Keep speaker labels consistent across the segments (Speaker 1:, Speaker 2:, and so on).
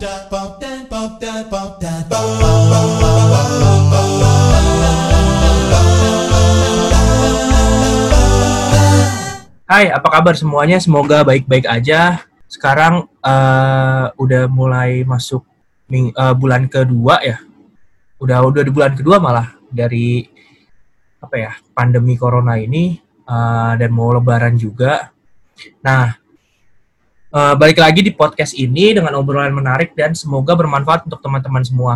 Speaker 1: Hai, apa kabar semuanya? Semoga baik-baik aja. Sekarang uh, udah mulai masuk ming, uh, bulan kedua ya. Udah udah di bulan kedua malah dari apa ya pandemi corona ini uh, dan mau lebaran juga. Nah, uh, balik lagi di podcast ini dengan obrolan menarik dan semoga bermanfaat untuk teman-teman semua.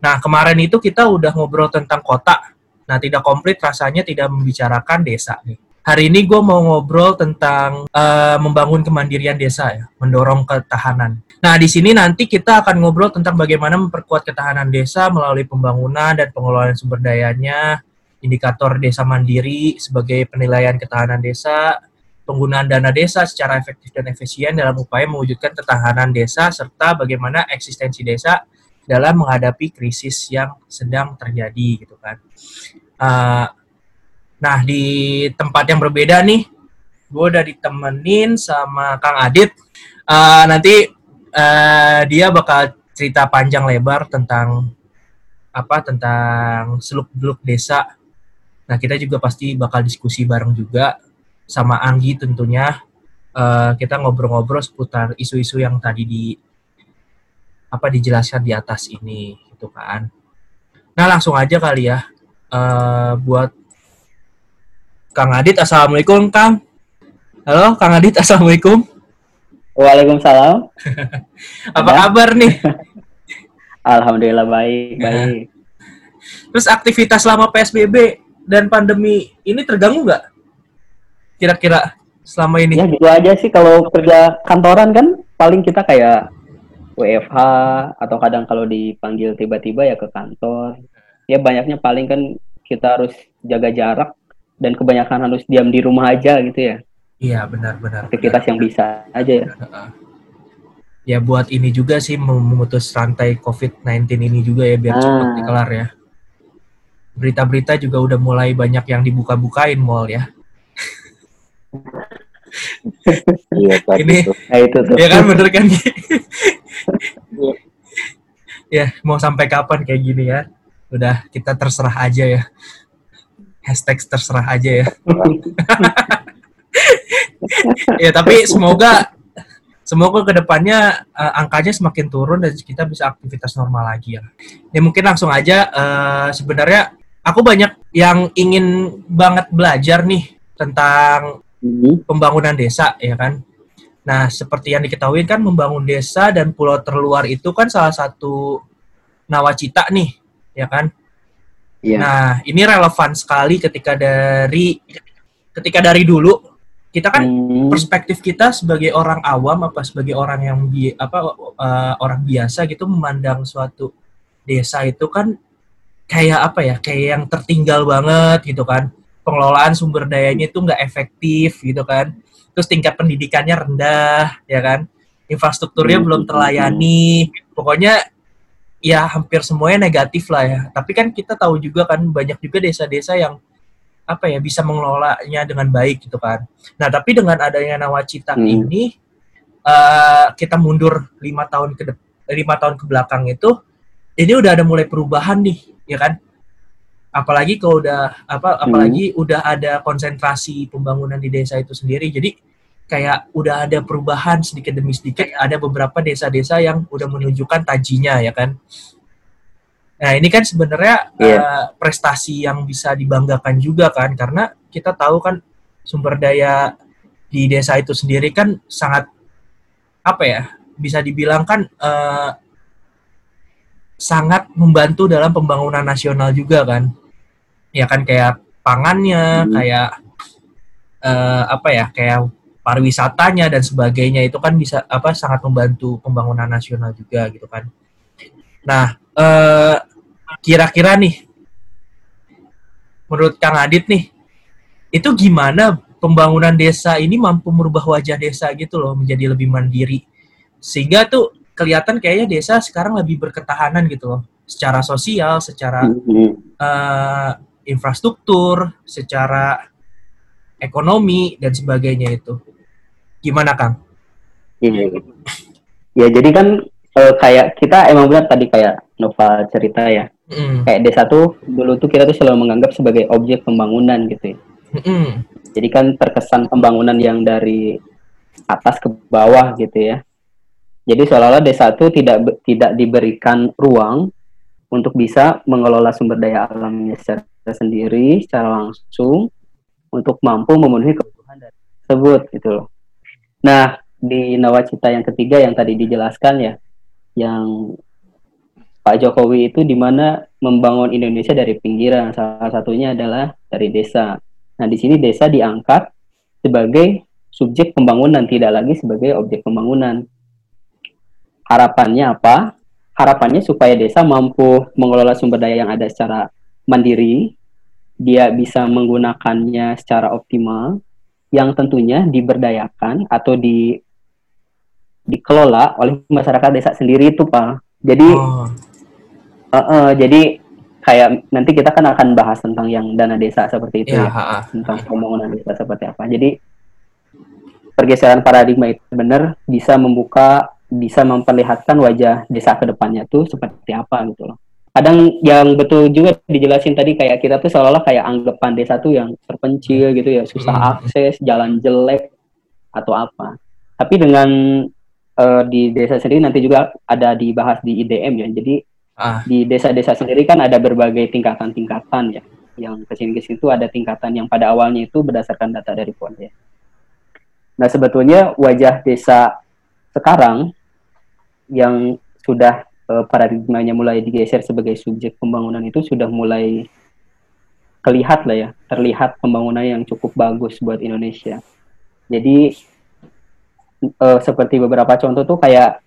Speaker 1: Nah, kemarin itu kita udah ngobrol tentang kota. Nah, tidak komplit rasanya tidak membicarakan desa nih Hari ini gue mau ngobrol tentang uh, membangun kemandirian desa ya, mendorong ketahanan. Nah, di sini nanti kita akan ngobrol tentang bagaimana memperkuat ketahanan desa melalui pembangunan dan pengelolaan sumber dayanya, indikator desa mandiri sebagai penilaian ketahanan desa, penggunaan dana desa secara efektif dan efisien dalam upaya mewujudkan ketahanan desa, serta bagaimana eksistensi desa dalam menghadapi krisis yang sedang terjadi gitu kan. Uh, Nah, di tempat yang berbeda nih, gue udah ditemenin sama Kang Adit. Uh, nanti uh, dia bakal cerita panjang lebar tentang apa tentang seluk-beluk desa. Nah, kita juga pasti bakal diskusi bareng juga sama Anggi tentunya. Uh, kita ngobrol-ngobrol seputar isu-isu yang tadi di apa dijelaskan di atas ini gitu kan. Nah, langsung aja kali ya. Uh, buat Kang Adit, Assalamualaikum Kang. Halo Kang Adit, Assalamualaikum.
Speaker 2: Waalaikumsalam.
Speaker 1: Apa ya? kabar nih?
Speaker 2: Alhamdulillah baik, ya. baik.
Speaker 1: Terus aktivitas selama PSBB dan pandemi ini terganggu nggak? Kira-kira selama ini?
Speaker 2: Ya gitu aja sih kalau kerja kantoran kan paling kita kayak WFH atau kadang kalau dipanggil tiba-tiba ya ke kantor. Ya banyaknya paling kan kita harus jaga jarak dan kebanyakan harus diam di rumah aja gitu ya.
Speaker 1: Iya benar-benar.
Speaker 2: Aktivitas yang bisa aja ya.
Speaker 1: Ya buat ini juga sih memutus rantai COVID-19 ini juga ya biar ah. cepat dikelar ya. Berita-berita juga udah mulai banyak yang dibuka-bukain mall ya.
Speaker 2: Iya, ini
Speaker 1: nah, itu tuh. Ya kan bener kan? ya mau sampai kapan kayak gini ya? Udah kita terserah aja ya hashtag terserah aja ya. ya tapi semoga semoga ke depannya uh, angkanya semakin turun dan kita bisa aktivitas normal lagi ya. Ya mungkin langsung aja uh, sebenarnya aku banyak yang ingin banget belajar nih tentang pembangunan desa ya kan. Nah seperti yang diketahui kan membangun desa dan pulau terluar itu kan salah satu nawacita nih ya kan Yeah. Nah, ini relevan sekali ketika dari ketika dari dulu kita kan hmm. perspektif kita sebagai orang awam apa sebagai orang yang bi apa uh, orang biasa gitu memandang suatu desa itu kan kayak apa ya kayak yang tertinggal banget gitu kan pengelolaan sumber dayanya itu nggak efektif gitu kan terus tingkat pendidikannya rendah ya kan infrastrukturnya hmm. belum terlayani pokoknya ya hampir semuanya negatif lah ya. Tapi kan kita tahu juga kan banyak juga desa-desa yang apa ya bisa mengelolanya dengan baik gitu kan. Nah tapi dengan adanya nawacita hmm. ini uh, kita mundur lima tahun ke lima tahun ke belakang itu ini udah ada mulai perubahan nih ya kan. Apalagi kalau udah apa apalagi hmm. udah ada konsentrasi pembangunan di desa itu sendiri. Jadi kayak udah ada perubahan sedikit demi sedikit ada beberapa desa-desa yang udah menunjukkan tajinya ya kan nah ini kan sebenarnya yeah. Iya. uh, prestasi yang bisa dibanggakan juga kan karena kita tahu kan sumber daya di desa itu sendiri kan sangat apa ya bisa dibilang kan uh, sangat membantu dalam pembangunan nasional juga kan ya kan kayak pangannya hmm. kayak uh, apa ya kayak pariwisatanya dan sebagainya itu kan bisa apa sangat membantu pembangunan nasional juga gitu kan. Nah, eh, kira-kira nih menurut Kang Adit nih itu gimana pembangunan desa ini mampu merubah wajah desa gitu loh menjadi lebih mandiri sehingga tuh kelihatan kayaknya desa sekarang lebih berketahanan gitu loh secara sosial, secara uh, infrastruktur, secara ekonomi dan sebagainya itu. Gimana Kang?
Speaker 2: Iya. Ya jadi kan uh, kayak kita emang benar tadi kayak Nova cerita ya.
Speaker 1: Mm.
Speaker 2: Kayak desa tuh dulu tuh kita tuh selalu menganggap sebagai objek pembangunan gitu ya.
Speaker 1: Mm.
Speaker 2: Jadi kan terkesan pembangunan yang dari atas ke bawah gitu ya. Jadi seolah-olah desa itu tidak tidak diberikan ruang untuk bisa mengelola sumber daya alamnya secara sendiri, secara langsung, untuk mampu memenuhi kebutuhan tersebut gitu loh. Nah, di nawacita yang ketiga yang tadi dijelaskan ya, yang Pak Jokowi itu di mana membangun Indonesia dari pinggiran, salah satunya adalah dari desa. Nah, di sini desa diangkat sebagai subjek pembangunan, tidak lagi sebagai objek pembangunan. Harapannya apa? Harapannya supaya desa mampu mengelola sumber daya yang ada secara mandiri, dia bisa menggunakannya secara optimal, yang tentunya diberdayakan atau di dikelola oleh masyarakat desa sendiri itu pak. Jadi, oh. uh, uh, jadi kayak nanti kita kan akan bahas tentang yang dana desa seperti itu ya, ya tentang pembangunan desa seperti apa. Jadi pergeseran paradigma itu benar bisa membuka bisa memperlihatkan wajah desa ke depannya tuh seperti apa gitu loh. Kadang yang betul juga dijelasin tadi kayak kita tuh seolah-olah kayak anggapan desa tuh yang terpencil gitu ya, susah hmm. akses, jalan jelek atau apa. Tapi dengan uh, di desa sendiri nanti juga ada dibahas di IDM ya. Jadi ah. di desa-desa sendiri kan ada berbagai tingkatan-tingkatan ya. Yang ke sini ke sini itu ada tingkatan yang pada awalnya itu berdasarkan data dari PON ya. Nah sebetulnya wajah desa sekarang yang sudah uh, paradigmanya mulai digeser sebagai subjek pembangunan itu sudah mulai terlihat lah ya, terlihat pembangunan yang cukup bagus buat Indonesia. Jadi uh, seperti beberapa contoh tuh kayak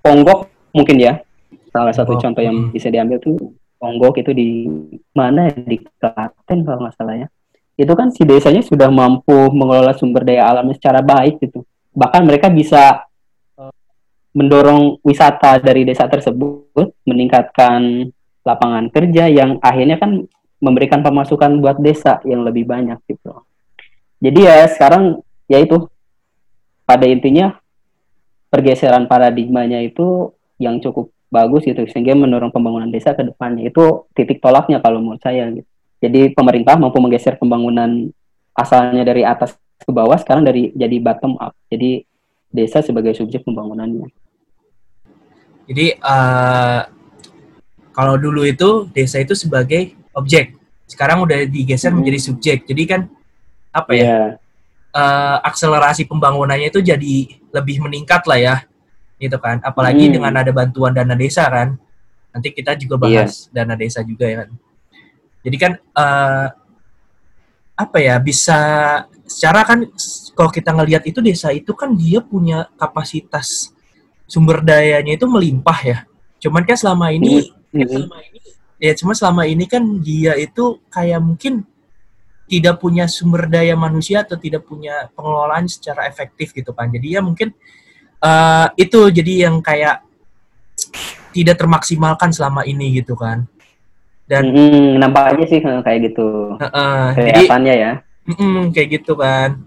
Speaker 2: Ponggok mungkin ya, salah satu oh. contoh yang bisa diambil tuh Ponggok itu di mana di Klaten kalau nggak salah ya. Itu kan si desanya sudah mampu mengelola sumber daya alamnya secara baik gitu. Bahkan mereka bisa mendorong wisata dari desa tersebut, meningkatkan lapangan kerja yang akhirnya kan memberikan pemasukan buat desa yang lebih banyak gitu. Jadi ya sekarang ya itu pada intinya pergeseran paradigmanya itu yang cukup bagus gitu sehingga mendorong pembangunan desa ke depannya itu titik tolaknya kalau menurut saya gitu. Jadi pemerintah mampu menggeser pembangunan asalnya dari atas ke bawah sekarang dari jadi bottom up. Jadi desa sebagai subjek pembangunannya.
Speaker 1: Jadi uh, kalau dulu itu desa itu sebagai objek, sekarang udah digeser hmm. menjadi subjek. Jadi kan apa ya? Yeah. Uh, akselerasi pembangunannya itu jadi lebih meningkat lah ya, gitu kan. Apalagi hmm. dengan ada bantuan dana desa kan. Nanti kita juga iya. bahas yeah. dana desa juga ya kan. Jadi kan uh, apa ya bisa secara kan kalau kita ngelihat itu desa itu kan dia punya kapasitas sumber dayanya itu melimpah ya. Cuman kan selama ini, mm -hmm. selama ini ya cuma selama ini kan dia itu kayak mungkin tidak punya sumber daya manusia atau tidak punya pengelolaan secara efektif gitu kan. Jadi ya mungkin uh, itu jadi yang kayak tidak termaksimalkan selama ini gitu kan.
Speaker 2: Dan mm, nampaknya sih kayak gitu. Uh, uh, Kelihatannya ya.
Speaker 1: Mm -mm, kayak gitu kan.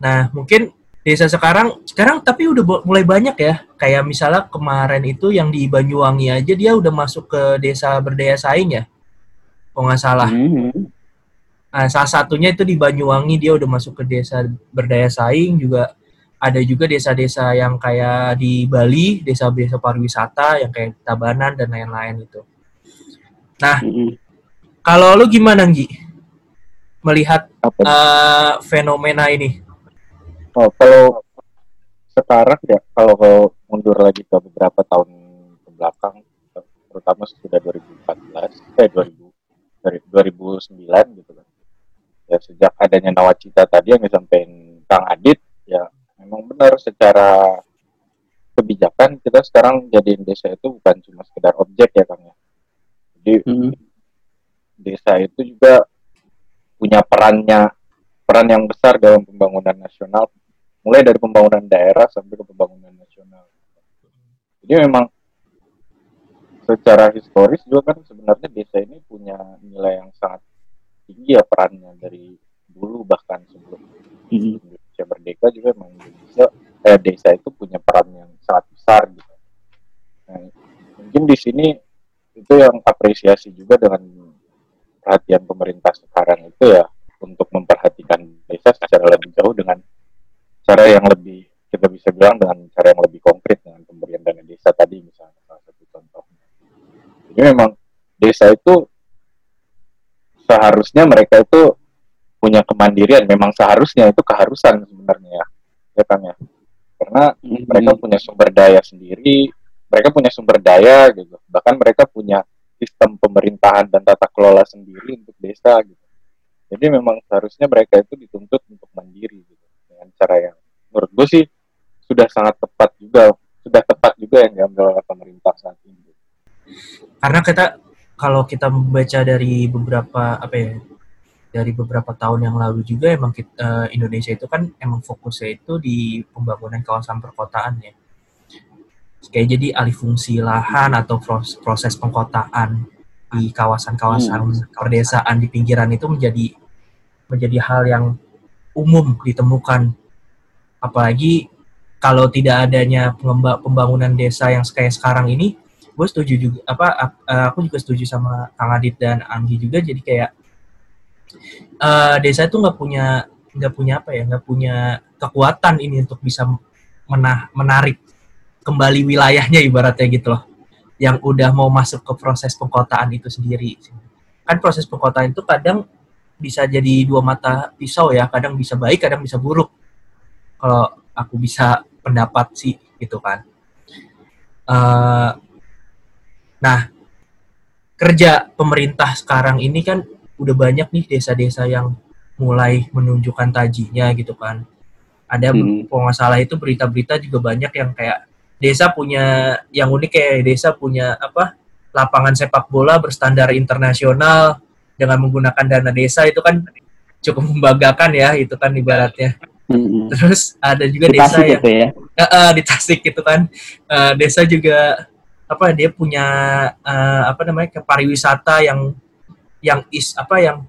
Speaker 1: Nah, mungkin desa sekarang sekarang tapi udah mulai banyak ya kayak misalnya kemarin itu yang di Banyuwangi aja dia udah masuk ke desa berdaya saing ya kalau nggak salah mm-hmm. nah, salah satunya itu di Banyuwangi dia udah masuk ke desa berdaya saing juga ada juga desa-desa yang kayak di Bali desa-desa pariwisata yang kayak Tabanan dan lain-lain itu nah mm-hmm. kalau lu gimana Gi melihat uh, fenomena ini
Speaker 3: Oh, kalau sekarang ya, kalau, kalau mundur lagi ke beberapa tahun ke belakang, terutama sudah 2014, eh 2000, dari 2009 gitu kan. Ya sejak adanya nawacita tadi yang disampaikan Kang Adit, ya memang benar secara kebijakan kita sekarang jadi desa itu bukan cuma sekedar objek ya Kang ya. Jadi hmm. desa itu juga punya perannya peran yang besar dalam pembangunan nasional mulai dari pembangunan daerah sampai ke pembangunan nasional. Jadi memang secara historis juga kan sebenarnya desa ini punya nilai yang sangat tinggi ya perannya dari dulu bahkan sebelum mm-hmm. Indonesia merdeka juga memang Indonesia eh, desa itu punya peran yang sangat besar besar gitu. Nah, mungkin di sini itu yang apresiasi juga dengan perhatian pemerintah sekarang itu ya untuk memperhatikan desa secara lebih jauh dengan cara yang lebih kita bisa bilang dengan cara yang lebih konkret dengan pemberian dana desa tadi misalnya salah satu contohnya. Jadi memang desa itu seharusnya mereka itu punya kemandirian memang seharusnya itu keharusan sebenarnya ya ya kan ya karena
Speaker 2: Mhm.
Speaker 3: mereka punya sumber daya sendiri mereka punya sumber daya gitu. Bahkan mereka punya sistem pemerintahan dan tata kelola sendiri untuk desa gitu. Jadi memang seharusnya mereka itu dituntut untuk mandiri gitu dengan cara yang menurut gue sih sudah sangat tepat juga sudah tepat juga yang diambil oleh pemerintah saat ini.
Speaker 1: Karena kita kalau kita membaca dari beberapa apa ya dari beberapa tahun yang lalu juga emang kita, eh, Indonesia itu kan emang fokusnya itu di pembangunan kawasan perkotaan ya kayak jadi alih fungsi lahan atau pros- proses pengkotaan di kawasan-kawasan perdesaan di pinggiran itu menjadi menjadi hal yang umum ditemukan. Apalagi kalau tidak adanya pembangunan desa yang kayak sekarang ini gue setuju juga apa ap- eh, aku juga setuju sama Kang Adit dan Anggi juga. Jadi kayak eh, desa itu nggak punya nggak punya apa ya nggak punya kekuatan ini untuk bisa menah, menarik kembali wilayahnya ibaratnya gitu loh. Yang udah mau masuk ke proses pengkotaan itu sendiri. Kan proses pengkotaan itu kadang bisa jadi dua mata pisau ya. Kadang bisa baik kadang bisa buruk. Kalau aku bisa pendapat sih gitu kan. Eh, nah kerja pemerintah sekarang ini kan udah banyak nih desa-desa yang mulai menunjukkan tajinya gitu kan. Ada
Speaker 2: Hmm.
Speaker 1: kalau nggak salah itu berita-berita juga banyak yang kayak desa punya yang unik kayak desa punya apa lapangan sepak bola berstandar internasional dengan menggunakan dana desa itu kan cukup membanggakan ya itu kan ibaratnya
Speaker 2: Mhm.
Speaker 1: terus ada juga
Speaker 2: Di
Speaker 1: desa yang
Speaker 2: ya.
Speaker 1: Eh, eh, di Tasik gitu kan Eh, desa juga apa dia punya eh, apa namanya pariwisata yang yang is apa yang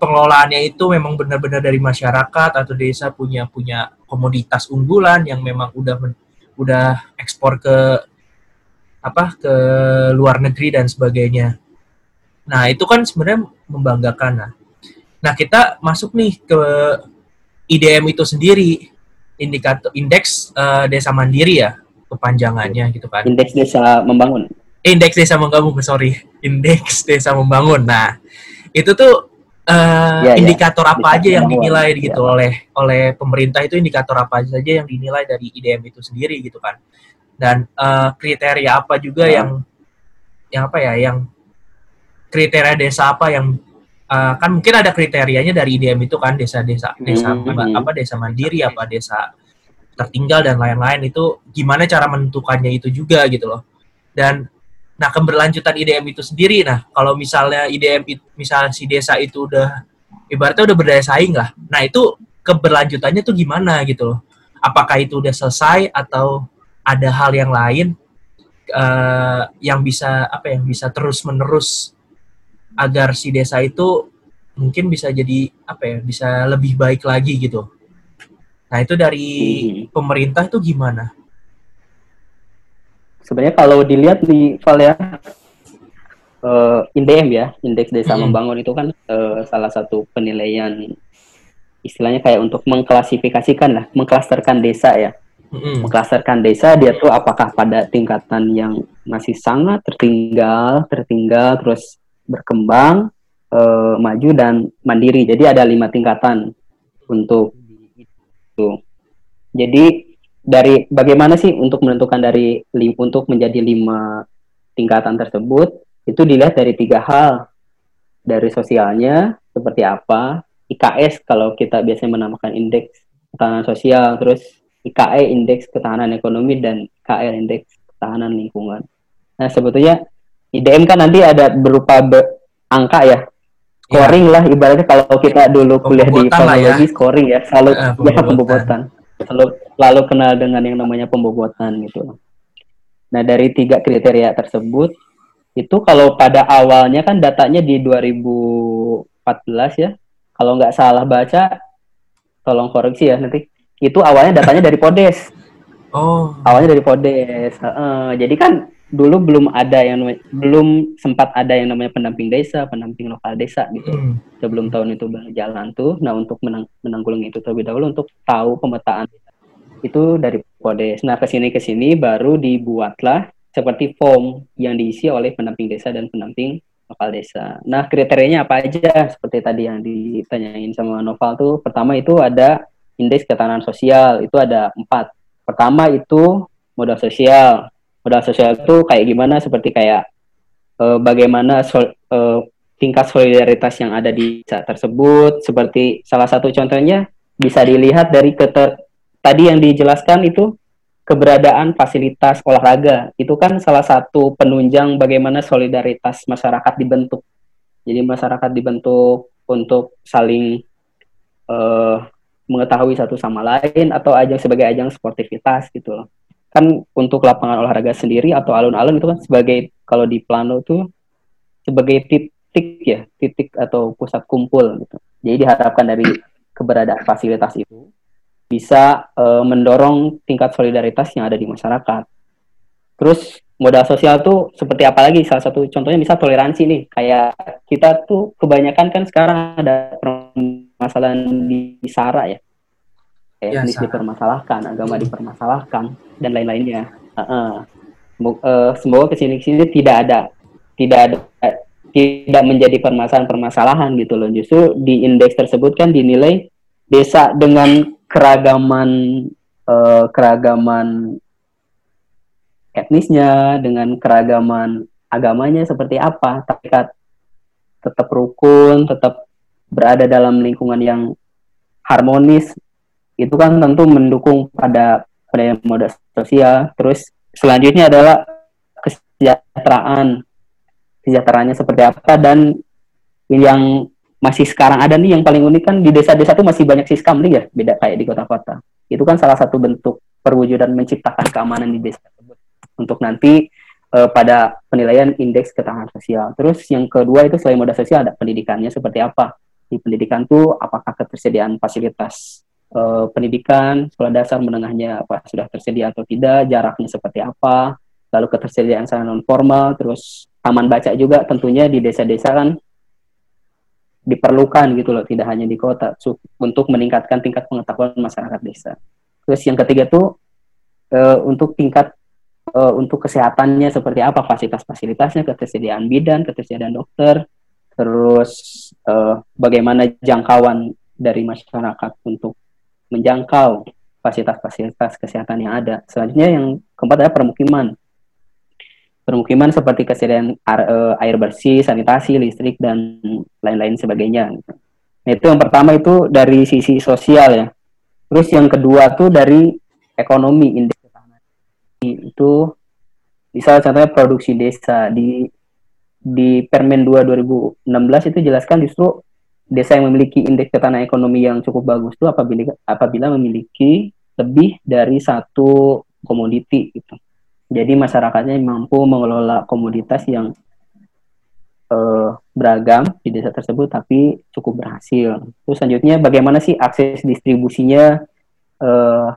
Speaker 1: pengelolaannya itu memang benar-benar dari masyarakat atau desa punya punya komoditas unggulan yang memang udah men- udah ekspor ke apa ke luar negeri dan sebagainya. Nah itu kan sebenarnya membanggakan. Nah, nah kita masuk nih ke IDM itu sendiri indikator indeks eh, desa mandiri ya kepanjangannya gitu kan
Speaker 2: Indeks desa membangun.
Speaker 1: indeks desa membangun sorry indeks desa membangun nah itu tuh eh,
Speaker 2: Ya, ya.
Speaker 1: indikator apa
Speaker 2: Desa
Speaker 1: aja yang dinilai
Speaker 2: Ya.
Speaker 1: gitu oleh oleh pemerintah itu indikator apa saja yang dinilai dari IDM itu sendiri gitu kan dan eh, kriteria apa juga
Speaker 2: Ya.
Speaker 1: yang yang apa ya yang kriteria desa apa yang eh, kan mungkin ada kriterianya dari IDM itu kan desa-desa desa
Speaker 2: Hmm.
Speaker 1: apa desa mandiri apa desa tertinggal dan lain-lain itu gimana cara menentukannya itu juga gitu loh dan nah keberlanjutan IDM itu sendiri. Nah kalau misalnya IDM it- misal si desa itu udah ibaratnya udah berdaya saing lah. Nah itu keberlanjutannya tuh gimana gitu loh? Apakah itu udah selesai atau ada hal yang lain eh, yang bisa apa yang bisa terus menerus agar si desa itu mungkin bisa jadi apa ya bisa lebih baik lagi gitu? Nah itu dari
Speaker 2: Mhm.
Speaker 1: pemerintah itu gimana
Speaker 2: Sebenarnya kalau dilihat di Val ya, eh, INDM ya, Indeks Desa
Speaker 1: Mhm.
Speaker 2: Membangun itu kan eh, salah satu penilaian istilahnya kayak untuk mengklasifikasikan lah, mengklasterkan desa ya.
Speaker 1: Mm-mm.
Speaker 2: Mengklasterkan desa dia tuh apakah pada tingkatan yang masih sangat tertinggal, tertinggal terus berkembang, eh, maju dan mandiri. Jadi ada lima tingkatan untuk itu. Jadi dari bagaimana sih untuk menentukan dari lim, untuk menjadi lima tingkatan tersebut itu dilihat dari tiga hal. Dari sosialnya seperti apa? IKS kalau kita biasanya menamakan indeks ketahanan sosial terus IKE indeks ketahanan ekonomi dan KL indeks ketahanan lingkungan. Nah sebetulnya IDM kan nanti ada berupa be- angka ya? Scoring lah ibaratnya kalau kita dulu kuliah di
Speaker 1: Pembobotan lah ya.
Speaker 2: scoring ya selalu
Speaker 1: Eh,
Speaker 2: ya
Speaker 1: pembobotan.
Speaker 2: Selalu lalu kenal dengan yang namanya pembobotan gitu. Nah dari tiga kriteria tersebut itu kalau pada awalnya kan datanya di 2014 ya, kalau nggak salah baca, tolong koreksi ya nanti. Itu awalnya datanya dari Podes.
Speaker 1: Oh.
Speaker 2: Awalnya dari Podes. Uh, jadi kan dulu belum ada yang belum sempat ada yang namanya pendamping desa, pendamping lokal desa gitu. Hmm. Sebelum tahun itu berjalan tuh. Nah, untuk menang, menanggulangi itu terlebih dahulu untuk tahu pemetaan itu dari Podes. Nah, ke sini ke sini baru dibuatlah seperti form yang diisi oleh pendamping desa dan pendamping lokal desa. Nah, kriterianya apa aja? Seperti tadi yang ditanyain sama Noval tuh, pertama itu ada indeks ketahanan sosial, itu ada empat. Pertama itu modal sosial, modal sosial itu kayak gimana? Seperti kayak uh, bagaimana sol, uh, tingkat solidaritas yang ada di desa tersebut. Seperti salah satu contohnya bisa dilihat dari keter tadi yang dijelaskan itu keberadaan fasilitas olahraga. Itu kan salah satu penunjang bagaimana solidaritas masyarakat dibentuk. Jadi masyarakat dibentuk untuk saling uh, mengetahui satu sama lain atau ajang sebagai ajang sportivitas gitu loh kan untuk lapangan olahraga sendiri atau alun-alun itu kan sebagai kalau di plano tuh sebagai titik ya titik atau pusat kumpul gitu. Jadi diharapkan dari keberadaan fasilitas itu bisa e, mendorong tingkat solidaritas yang ada di masyarakat. Terus modal sosial tuh seperti apa lagi? Salah satu contohnya bisa toleransi nih. Kayak kita tuh kebanyakan kan sekarang ada permasalahan di Sara ya. Etnis ya, dipermasalahkan agama dipermasalahkan dan lain-lainnya. Uh -uh. Semoga ke sini sini tidak ada tidak ada tidak menjadi permasalahan-permasalahan gitu loh. Justru di indeks tersebut kan dinilai desa dengan keragaman uh, keragaman etnisnya, dengan keragaman agamanya seperti apa, tapi tetap rukun, tetap berada dalam lingkungan yang harmonis, itu kan tentu mendukung pada pada modal sosial. Terus selanjutnya adalah kesejahteraan. Kesejahteraannya seperti apa dan yang masih sekarang ada nih yang paling unik kan di desa-desa itu masih banyak siskamling ya, beda kayak di kota-kota. Itu kan salah satu bentuk perwujudan menciptakan keamanan di desa tersebut. Untuk nanti uh, pada penilaian indeks ketahanan sosial. Terus yang kedua itu selain modal sosial ada pendidikannya seperti apa. Di pendidikan tuh apakah ketersediaan fasilitas uh, pendidikan sekolah dasar menengahnya apa sudah tersedia atau tidak, jaraknya seperti apa, lalu ketersediaan sarana non formal, terus taman baca juga tentunya di desa-desa kan diperlukan gitu loh, tidak hanya di kota untuk meningkatkan tingkat pengetahuan masyarakat desa. Terus yang ketiga tuh uh, untuk tingkat uh, untuk kesehatannya seperti apa fasilitas-fasilitasnya, ketersediaan bidan, ketersediaan dokter, terus uh, bagaimana jangkauan dari masyarakat untuk menjangkau fasilitas-fasilitas kesehatan yang ada. Selanjutnya yang keempat adalah permukiman. Permukiman seperti kesediaan air, eh, air bersih, sanitasi, listrik, dan lain-lain sebagainya. Nah, itu yang pertama itu dari sisi sosial ya. Terus yang kedua tuh dari ekonomi indeks ketahanan itu misal contohnya produksi desa di di Permen 2 2016 itu jelaskan justru desa yang memiliki indeks ketahanan ekonomi yang cukup bagus itu apabila apabila memiliki lebih dari satu komoditi gitu. Jadi masyarakatnya mampu mengelola komoditas yang uh, beragam di desa tersebut tapi cukup berhasil. Terus selanjutnya bagaimana sih akses distribusinya uh,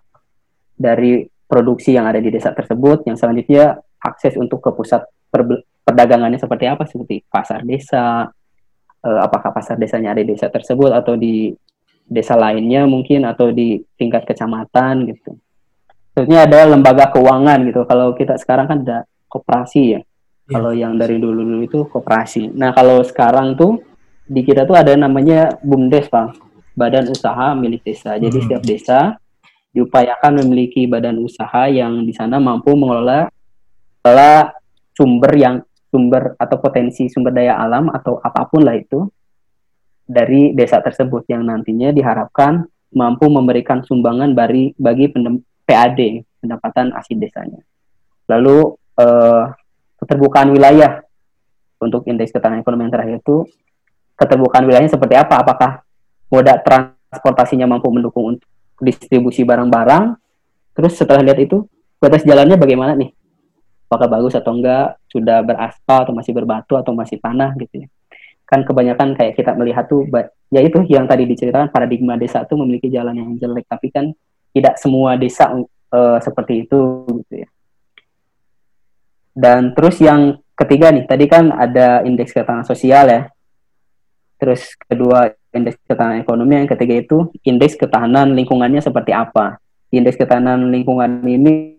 Speaker 2: dari produksi yang ada di desa tersebut. Yang selanjutnya akses untuk ke pusat perdagangannya seperti apa seperti pasar desa, uh, apakah pasar desanya ada di desa tersebut atau di desa lainnya mungkin atau di tingkat kecamatan gitu. Sebenarnya ada lembaga keuangan gitu. Kalau kita sekarang kan ada koperasi ya. Yeah. Kalau yang dari dulu-dulu itu koperasi. Nah, kalau sekarang tuh di kita tuh ada namanya BUMDes, Pak. Badan Usaha Milik Desa. Jadi hmm. setiap desa diupayakan memiliki badan usaha yang di sana mampu mengelola sumber yang sumber atau potensi sumber daya alam atau apa pun lah itu dari desa tersebut yang nantinya diharapkan mampu memberikan sumbangan bagi bagi PAD pendapatan asli desanya. Lalu eh, keterbukaan wilayah untuk indeks ketahanan ekonomi yang terakhir itu keterbukaan wilayahnya seperti apa? Apakah moda transportasinya mampu mendukung untuk distribusi barang-barang? Terus setelah lihat itu batas jalannya bagaimana nih? Apakah bagus atau enggak, sudah beraspal atau masih berbatu atau masih tanah gitu ya. Kan kebanyakan kayak kita melihat tuh, ya itu yang tadi diceritakan paradigma desa tuh memiliki jalan yang jelek, tapi kan tidak semua desa uh, seperti itu gitu ya. Dan terus yang ketiga nih, tadi kan ada indeks ketahanan sosial ya. Terus kedua indeks ketahanan ekonomi, yang ketiga itu indeks ketahanan lingkungannya seperti apa. Indeks ketahanan lingkungan ini,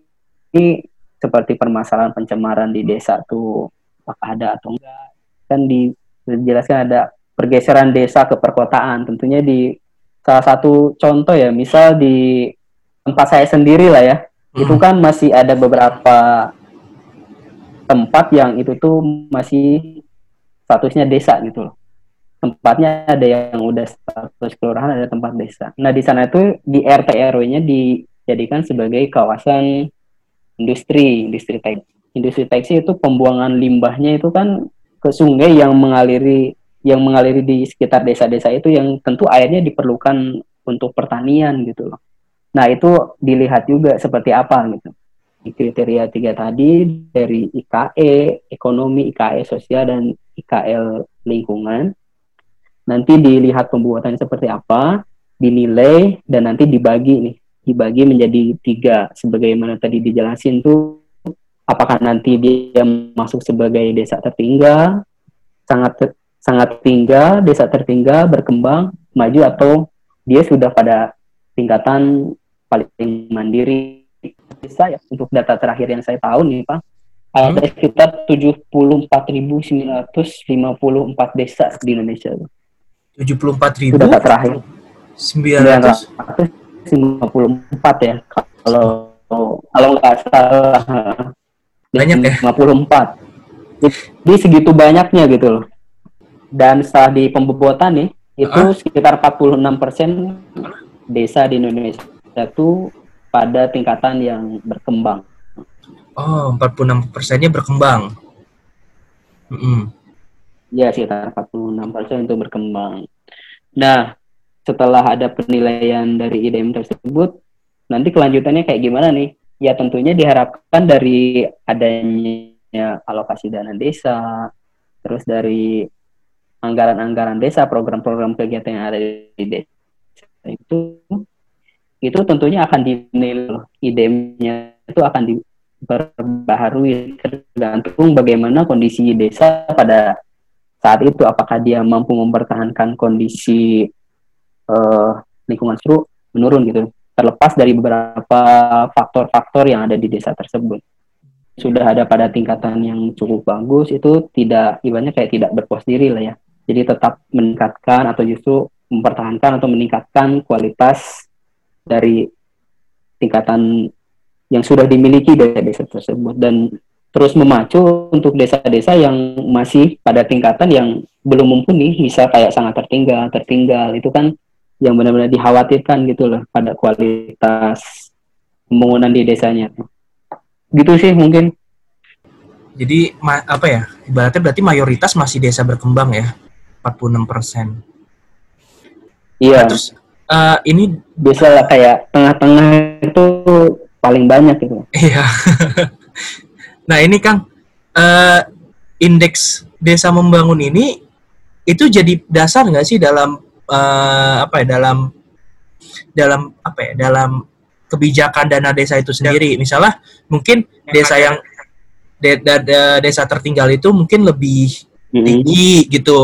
Speaker 2: ini seperti permasalahan pencemaran di desa tuh apakah ada atau enggak. Kan dijelaskan ada pergeseran desa ke perkotaan. Tentunya di salah satu contoh ya, misal di tempat saya sendiri lah ya, hmm. itu kan masih ada beberapa tempat yang itu tuh masih statusnya desa gitu loh. Tempatnya ada yang udah status kelurahan, ada tempat desa. Nah di sana itu di RT RW-nya dijadikan sebagai kawasan industri, industri teks. Industri tekstil itu pembuangan limbahnya itu kan ke sungai yang mengaliri yang mengaliri di sekitar desa-desa itu yang tentu airnya diperlukan untuk pertanian gitu loh. Nah itu dilihat juga seperti apa gitu kriteria tiga tadi dari IKE, ekonomi, IKE sosial, dan IKL lingkungan. Nanti dilihat pembuatannya seperti apa, dinilai, dan nanti dibagi nih. Dibagi menjadi tiga, sebagaimana tadi dijelasin tuh, apakah nanti dia masuk sebagai desa tertinggal, sangat ter, sangat tinggal, desa tertinggal, berkembang, maju, atau dia sudah pada tingkatan paling mandiri desa ya untuk data terakhir yang saya tahu nih Pak ada hmm. sekitar 74.954 desa di Indonesia.
Speaker 1: 74.000?
Speaker 2: Data terakhir.
Speaker 1: 954
Speaker 2: ya kalau kalau nggak salah.
Speaker 1: Banyak ya?
Speaker 2: 54. Jadi segitu banyaknya gitu loh. Dan setelah di pembobotan nih, itu uh -huh. sekitar 46 persen desa di Indonesia itu pada tingkatan yang berkembang.
Speaker 1: Oh, 46 persennya berkembang.
Speaker 2: Mm -hmm. Ya, sekitar 46 persen itu berkembang. Nah, setelah ada penilaian dari IDM tersebut, nanti kelanjutannya kayak gimana nih? Ya tentunya diharapkan dari adanya alokasi dana desa, terus dari anggaran-anggaran desa, program-program kegiatan yang ada di desa itu itu tentunya akan dinilai idemnya itu akan diperbaharui. Tergantung bagaimana kondisi desa pada saat itu. Apakah dia mampu mempertahankan kondisi uh, lingkungan seru menurun gitu. Terlepas dari beberapa faktor-faktor yang ada di desa tersebut. Sudah ada pada tingkatan yang cukup bagus itu tidak ibaratnya kayak tidak berpuas diri lah ya. Jadi tetap meningkatkan atau justru mempertahankan atau meningkatkan kualitas dari tingkatan yang sudah dimiliki dari desa tersebut. Dan terus memacu untuk desa-desa yang masih pada tingkatan yang belum mumpuni bisa kayak sangat tertinggal tertinggal itu kan yang benar-benar dikhawatirkan gitu loh pada kualitas pembangunan di desanya gitu sih mungkin
Speaker 1: jadi apa ya ibaratnya berarti mayoritas masih desa berkembang ya 46 persen
Speaker 2: iya nah, terus
Speaker 1: uh, ini
Speaker 2: biasalah kayak tengah-tengah itu paling banyak gitu.
Speaker 1: Iya. nah ini Kang, uh, indeks desa membangun ini itu jadi dasar nggak sih dalam uh, apa ya dalam dalam apa ya dalam kebijakan dana desa itu sendiri. Ya. Misalnya mungkin desa yang de, de, de, desa tertinggal itu mungkin lebih tinggi mm -hmm. gitu.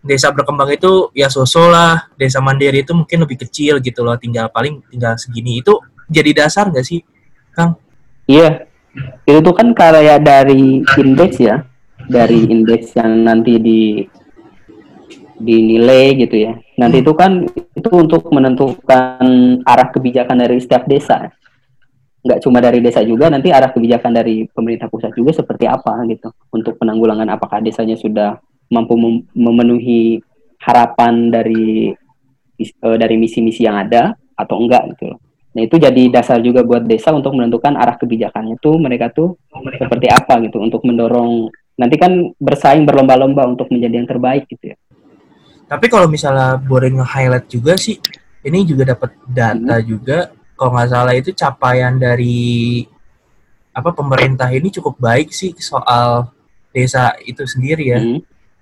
Speaker 1: Desa berkembang itu ya sosok lah. Desa mandiri itu mungkin lebih kecil gitu loh. Tinggal paling tinggal segini. Itu jadi dasar nggak sih kang?
Speaker 2: Iya. Itu tuh kan karya dari indeks ya. Dari indeks yang nanti di dinilai gitu ya nanti hmm. itu kan itu untuk menentukan arah kebijakan dari setiap desa nggak cuma dari desa juga nanti arah kebijakan dari pemerintah pusat juga seperti apa gitu untuk penanggulangan apakah desanya sudah mampu mem memenuhi harapan dari uh, dari misi-misi yang ada atau enggak gitu loh. Nah itu jadi dasar juga buat desa untuk menentukan arah kebijakannya tuh mereka tuh seperti apa gitu untuk mendorong nanti kan bersaing berlomba-lomba untuk menjadi yang terbaik gitu ya.
Speaker 1: Tapi kalau misalnya boleh nge-highlight juga sih, ini juga dapat data hmm. juga kalau nggak salah itu capaian dari apa pemerintah ini cukup baik sih soal desa itu sendiri ya. Hmm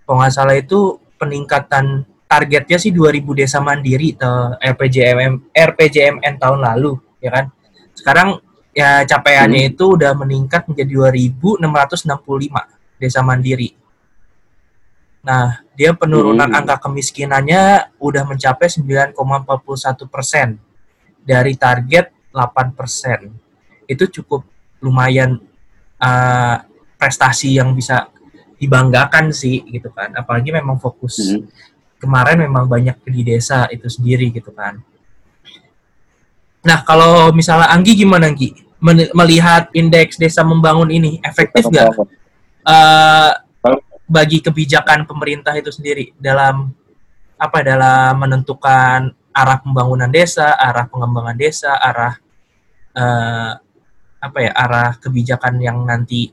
Speaker 1: kalau nggak salah itu peningkatan targetnya sih 2000 desa mandiri ke RPJMM RPJMN tahun lalu ya kan sekarang ya capaiannya itu udah meningkat menjadi 2.665 desa mandiri. Nah, dia penurunan
Speaker 2: Hmm.
Speaker 1: angka kemiskinannya udah mencapai 9,41 persen dari target 8 persen. Itu cukup lumayan uh, prestasi yang bisa dibanggakan sih gitu kan. Apalagi memang fokus
Speaker 2: Hmm.
Speaker 1: kemarin memang banyak di desa itu sendiri gitu kan. Nah, kalau misalnya Anggi gimana Anggi? Men- melihat indeks desa membangun ini efektif nggak
Speaker 3: membangun.
Speaker 1: Bagi kebijakan pemerintah itu sendiri dalam apa dalam menentukan arah pembangunan desa, arah pengembangan desa, arah eh, apa ya arah kebijakan yang nanti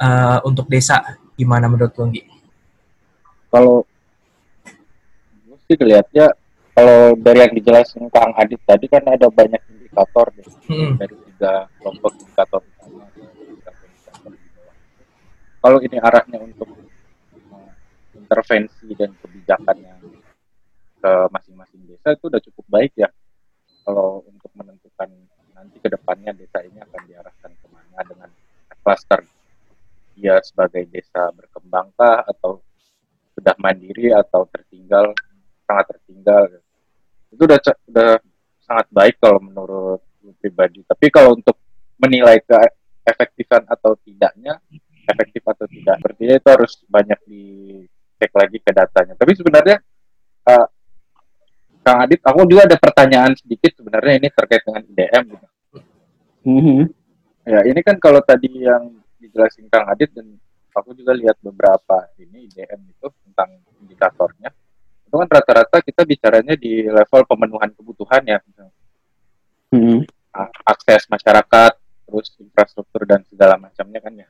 Speaker 1: eh, untuk desa gimana menurut lo, Anggi?
Speaker 3: kalau gue sih lihatnya kalau dari yang dijelasin Kang Adit tadi kan ada banyak indikator
Speaker 1: Hmm.
Speaker 3: dari tiga kelompok indikator utama ke indikator-indikator di bawah. Kalau ini arahnya untuk uh, intervensi dan kebijakan yang ke masing-masing desa itu udah cukup baik ya. Kalau untuk menentukan nanti ke depannya desa ini akan diarahkan ke mana dengan cluster dia sebagai desa berkembangkah atau sudah mandiri atau tertinggal sangat tertinggal itu udah udah sangat baik kalau menurut pribadi tapi kalau untuk menilai ke efektifan atau tidaknya efektif atau tidak berarti itu harus banyak dicek lagi ke datanya tapi sebenarnya eh, Kang Adit aku juga ada pertanyaan sedikit sebenarnya ini terkait dengan IDM gitu.
Speaker 2: Mhm.
Speaker 3: Ya, ini kan kalau tadi yang dijelasin Kang Adit dan aku juga lihat beberapa ini IDM itu tentang indikatornya. Itu kan rata-rata kita bicaranya di level pemenuhan kebutuhan ya.
Speaker 2: Mhm.
Speaker 3: A- Akses masyarakat, terus infrastruktur dan segala macamnya kan ya.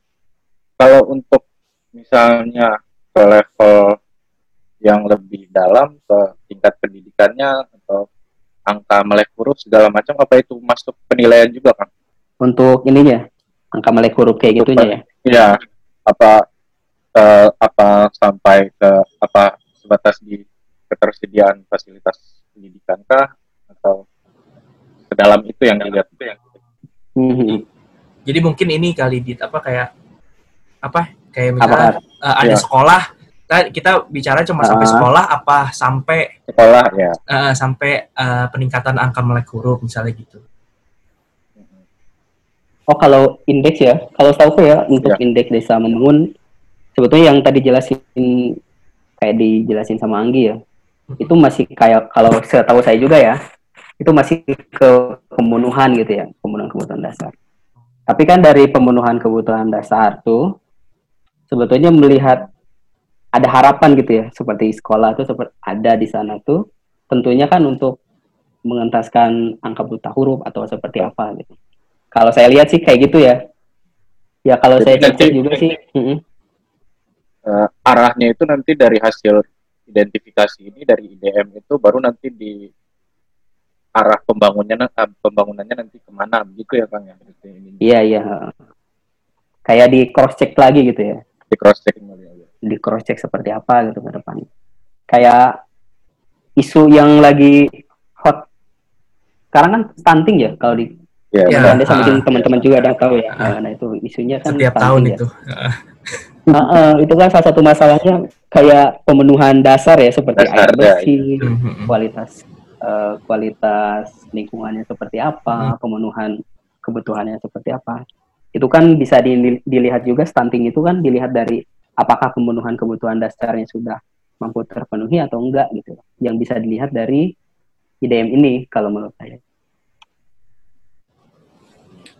Speaker 3: Kalau untuk misalnya ke level yang lebih dalam ke tingkat pendidikannya atau angka melek huruf segala macam apa itu masuk penilaian juga kan?
Speaker 2: Untuk ininya, angka melek huruf kayak gitunya ya.
Speaker 3: Iya, apa eh, apa sampai ke apa sebatas di ketersediaan fasilitas pendidikan kah atau ke dalam itu yang dilihat itu yang
Speaker 2: Mhm.
Speaker 1: Jadi mungkin ini kali dit apa kayak apa kayak
Speaker 2: Apa?
Speaker 1: misalnya eh, ada
Speaker 3: Ya.
Speaker 1: sekolah kita, kita bicara cuma sampai
Speaker 2: Ah.
Speaker 1: sekolah apa sampai
Speaker 3: sekolah ya.
Speaker 1: eh, sampai eh, peningkatan angka melek huruf misalnya gitu.
Speaker 2: Oh kalau indeks ya, kalau tahu ya untuk
Speaker 3: Ya.
Speaker 2: indeks desa membangun sebetulnya yang tadi jelasin kayak dijelasin sama Anggi ya, itu masih kayak kalau setahu saya juga ya, itu masih ke pemenuhan gitu ya, pemenuhan kebutuhan dasar. Tapi kan dari pemenuhan kebutuhan dasar tuh sebetulnya melihat ada harapan gitu ya, seperti sekolah tuh seperti ada di sana tuh tentunya kan untuk mengentaskan angka buta huruf atau seperti apa gitu. Kalau saya lihat sih kayak gitu ya. Ya kalau
Speaker 3: Jadi
Speaker 2: saya cek
Speaker 3: nanti-
Speaker 2: juga sih, mm-mm.
Speaker 3: Eh, arahnya itu nanti dari hasil identifikasi ini dari IDM itu baru nanti di arah pembangunannya eh, pembangunannya nanti ke mana begitu ya kang ya
Speaker 2: iya iya. Kayak di cross check lagi gitu ya,
Speaker 3: di cross check ya.
Speaker 2: di cross check seperti apa gitu ke depan. Kayak isu yang lagi hot sekarang kan stunting ya kalau di
Speaker 3: Ya,
Speaker 1: Ya.
Speaker 2: Anda
Speaker 1: ah.
Speaker 2: mungkin teman-teman juga ada tahu ya.
Speaker 1: Ah.
Speaker 2: Nah, itu isunya kan
Speaker 1: Setiap tahun
Speaker 2: ya.
Speaker 1: itu.
Speaker 2: Nah, eh, itu kan salah satu masalahnya kayak pemenuhan dasar ya seperti
Speaker 3: Dasar,
Speaker 2: air
Speaker 3: ya,
Speaker 2: bersih,
Speaker 1: Mhm.
Speaker 2: kualitas eh, kualitas lingkungannya seperti
Speaker 1: Hmm.
Speaker 2: apa, pemenuhan kebutuhannya seperti apa. Itu kan bisa dili- dilihat juga stunting itu kan dilihat dari apakah pemenuhan kebutuhan dasarnya sudah mampu terpenuhi atau enggak gitu. Yang bisa dilihat dari IDM ini kalau menurut saya.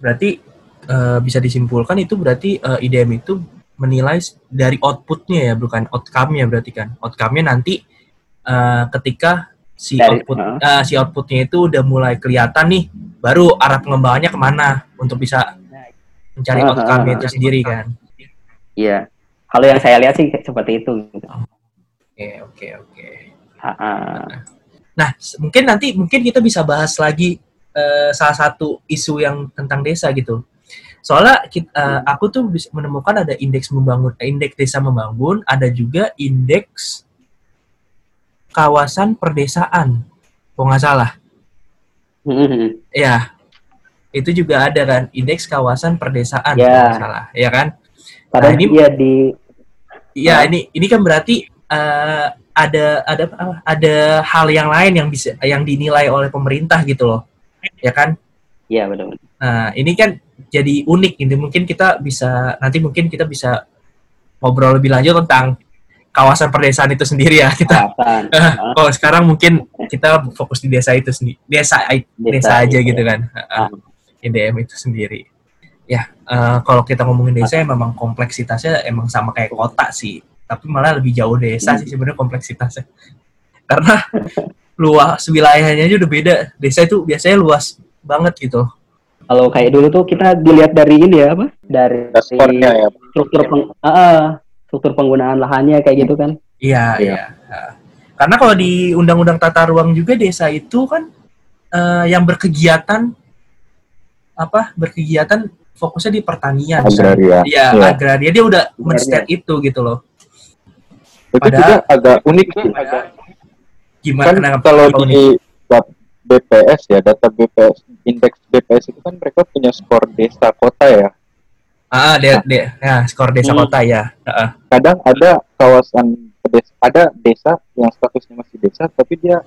Speaker 1: Berarti eh, bisa disimpulkan itu berarti eh, IDM itu menilai dari outputnya ya, bukan outcome-nya berarti kan. Outcome-nya nanti eh, ketika si
Speaker 2: Dari-
Speaker 1: output
Speaker 2: uh.
Speaker 1: si outputnya itu udah mulai kelihatan nih, baru arah pengembangannya ke mana untuk bisa mencari
Speaker 2: Uh, uh,
Speaker 1: outcome-nya
Speaker 2: uh,
Speaker 1: itu sendiri kan.
Speaker 2: Iya. Kalau yang saya lihat sih seperti itu. Gitu.
Speaker 1: Oke oke oke.
Speaker 2: Ah.
Speaker 1: Nah s- mungkin nanti mungkin kita bisa bahas lagi eh, salah satu isu yang tentang desa gitu. Soalnya kit- eh, aku tuh bisa menemukan ada indeks membangun, eh, indeks desa membangun, ada juga indeks kawasan perdesaan, kalau nggak salah.
Speaker 2: Hmm.
Speaker 1: Ya, itu juga ada kan indeks kawasan perdesaan
Speaker 2: Ya.
Speaker 1: kalau nggak salah, ya kan?
Speaker 2: Padahal
Speaker 1: ini-
Speaker 2: dia di
Speaker 1: Iya,
Speaker 2: Ah.
Speaker 1: ini ini kan berarti eh, ada ada ada hal yang lain yang bisa yang dinilai oleh pemerintah gitu loh. Ya kan?
Speaker 2: Iya benar.
Speaker 1: Nah, ini kan jadi unik ini mungkin kita bisa nanti mungkin kita bisa ngobrol lebih lanjut tentang kawasan perdesaan itu sendiri ya kita. Oh, sekarang mungkin kita fokus di desa itu sendiri. Desa desa, aja gitu kan.
Speaker 2: Ah.
Speaker 1: IDM itu sendiri. Ya, eh, kalau kita ngomongin desa ya memang kompleksitasnya emang sama kayak kota sih. Tapi malah lebih jauh desa sih sebenarnya kompleksitasnya. Karena luas wilayahnya aja udah beda. Desa itu biasanya luas banget gitu.
Speaker 2: Kalau kayak dulu tuh kita dilihat dari ini ya apa? Dari
Speaker 3: ya.
Speaker 2: struktur peng, ah, struktur penggunaan lahannya kayak gitu kan.
Speaker 1: Iya,
Speaker 3: Iya.
Speaker 1: iya. Nah, Karena kalau di Undang-Undang Tata Ruang juga desa itu kan eh, yang berkegiatan apa? Berkegiatan fokusnya di pertanian.
Speaker 3: Agraria.
Speaker 1: Iya,
Speaker 3: Iya.
Speaker 1: agraria dia udah men-state itu gitu loh.
Speaker 3: Itu
Speaker 1: Padahal-
Speaker 3: juga agak unik sih.
Speaker 1: Gimana
Speaker 3: Kan
Speaker 1: kenapa
Speaker 3: kalau
Speaker 1: unik?
Speaker 3: di dat- BPS ya, data BPS, indeks BPS itu kan mereka punya skor desa kota ya.
Speaker 1: Ah, dia, dia, ya, skor desa
Speaker 2: Hmm.
Speaker 1: kota ya. Heeh.
Speaker 3: Kadang ada kawasan ada desa yang statusnya masih desa, tapi dia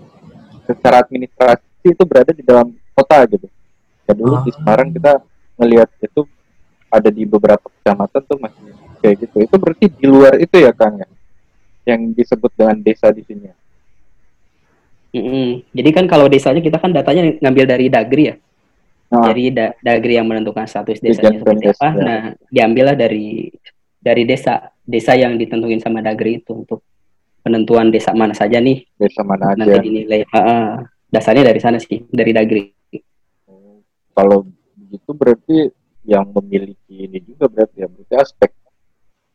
Speaker 3: secara administrasi itu berada di dalam kota gitu. Ya dulu di
Speaker 1: Ah.
Speaker 3: Semarang kita melihat itu ada di beberapa kecamatan tuh masih kayak gitu. Itu berarti di luar itu ya Kang ya? Yang disebut dengan desa di sini. ya?
Speaker 2: Mm-mm. Jadi kan kalau desanya kita kan datanya ngambil dari Dagri ya.
Speaker 3: Nah,
Speaker 2: Jadi da- Dagri yang menentukan status desanya seperti apa.
Speaker 3: ya.
Speaker 2: Nah, diambillah dari dari desa desa yang ditentuin sama Dagri itu untuk penentuan desa mana saja nih
Speaker 3: desa mana
Speaker 2: nanti
Speaker 3: aja.
Speaker 2: dinilai. Ah. dasarnya dari sana sih, dari Dagri.
Speaker 3: Kalau begitu berarti yang memiliki ini juga berarti ya berarti aspek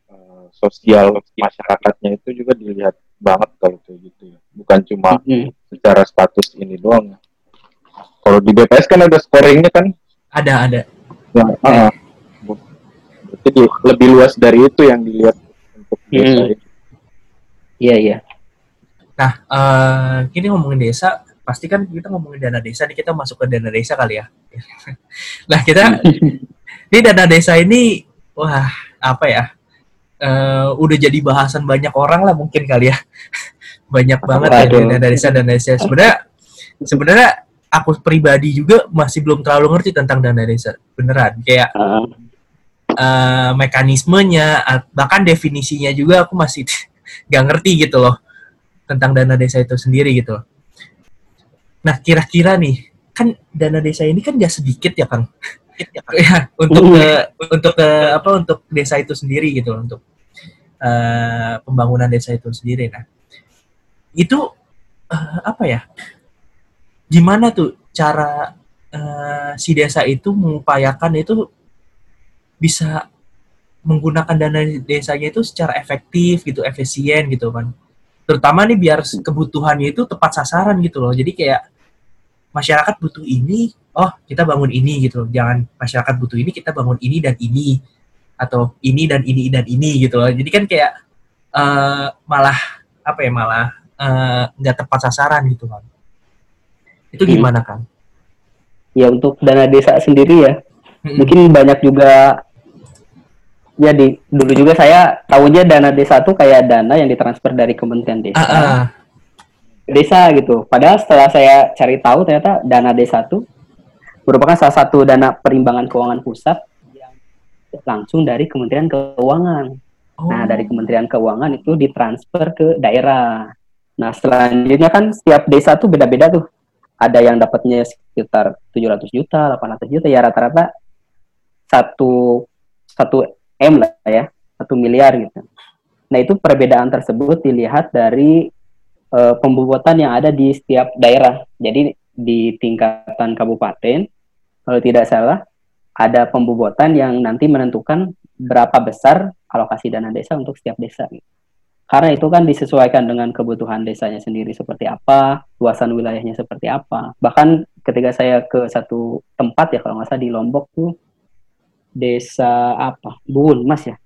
Speaker 3: eh, sosial masyarakatnya itu juga dilihat banget kalau kayak gitu ya. Bukan cuma
Speaker 2: Mm-mm.
Speaker 3: secara status ini doang. Kalau di BPS kan ada scoringnya kan,
Speaker 1: Ada, ada.
Speaker 3: ah, bu- berarti di- lebih luas dari itu yang dilihat untuk desa ini.
Speaker 2: Iya iya.
Speaker 1: Nah, ini ngomongin desa, pasti kan kita ngomongin dana desa, nih kita masuk ke dana desa kali ya. nah, kita ini dana desa ini, wah, apa ya? eh, udah jadi bahasan banyak orang lah mungkin kali ya. banyak banget ya dana desa dana desa. Sebenarnya, sebenarnya aku pribadi juga masih belum terlalu ngerti tentang dana desa. Beneran, kayak eh, mekanismenya, bahkan definisinya juga aku masih nggak ngerti gitu loh tentang dana desa itu sendiri gitu. loh. Nah kira-kira nih kan dana desa ini kan nggak sedikit ya kang, ya untuk ke untuk ke apa untuk desa itu sendiri gitu loh, untuk eh, pembangunan desa itu sendiri. Nah itu eh, apa ya? Gimana tuh cara eh, si desa itu mengupayakan itu bisa menggunakan dana desanya itu secara efektif gitu, efisien gitu kan. Terutama nih biar kebutuhannya itu tepat sasaran gitu loh. Jadi kayak masyarakat butuh ini, oh kita bangun ini gitu loh. Jangan masyarakat butuh ini, kita bangun ini dan ini atau ini dan ini dan ini gitu loh. Jadi kan kayak eh, malah apa ya malah eh, nggak tepat sasaran gitu kan. Itu
Speaker 2: Hmm.
Speaker 1: gimana kan?
Speaker 2: ya untuk dana desa sendiri ya, mungkin banyak juga ya di dulu juga saya tahunya dana desa tuh kayak dana yang ditransfer dari Kementerian Desa.
Speaker 1: Ah, ah.
Speaker 2: Desa gitu. Padahal setelah saya cari tahu ternyata dana desa itu merupakan salah satu dana perimbangan keuangan pusat yang langsung dari Kementerian Keuangan.
Speaker 1: Oh.
Speaker 2: Nah, dari Kementerian Keuangan itu ditransfer ke daerah. Nah, selanjutnya kan setiap desa tuh beda-beda tuh. Ada yang dapatnya sekitar 700 juta, 800 juta, ya rata-rata satu satu M lah ya, satu miliar gitu. Nah, itu perbedaan tersebut dilihat dari eh, pembobotan yang ada di setiap daerah. Jadi di tingkatan kabupaten, kalau tidak salah, ada pembobotan yang nanti menentukan berapa besar alokasi dana desa untuk setiap desa. Karena itu kan disesuaikan dengan kebutuhan desanya sendiri seperti apa, luasan wilayahnya seperti apa. Bahkan ketika saya ke satu tempat ya kalau nggak salah di Lombok tuh desa apa, Buun Mas ya.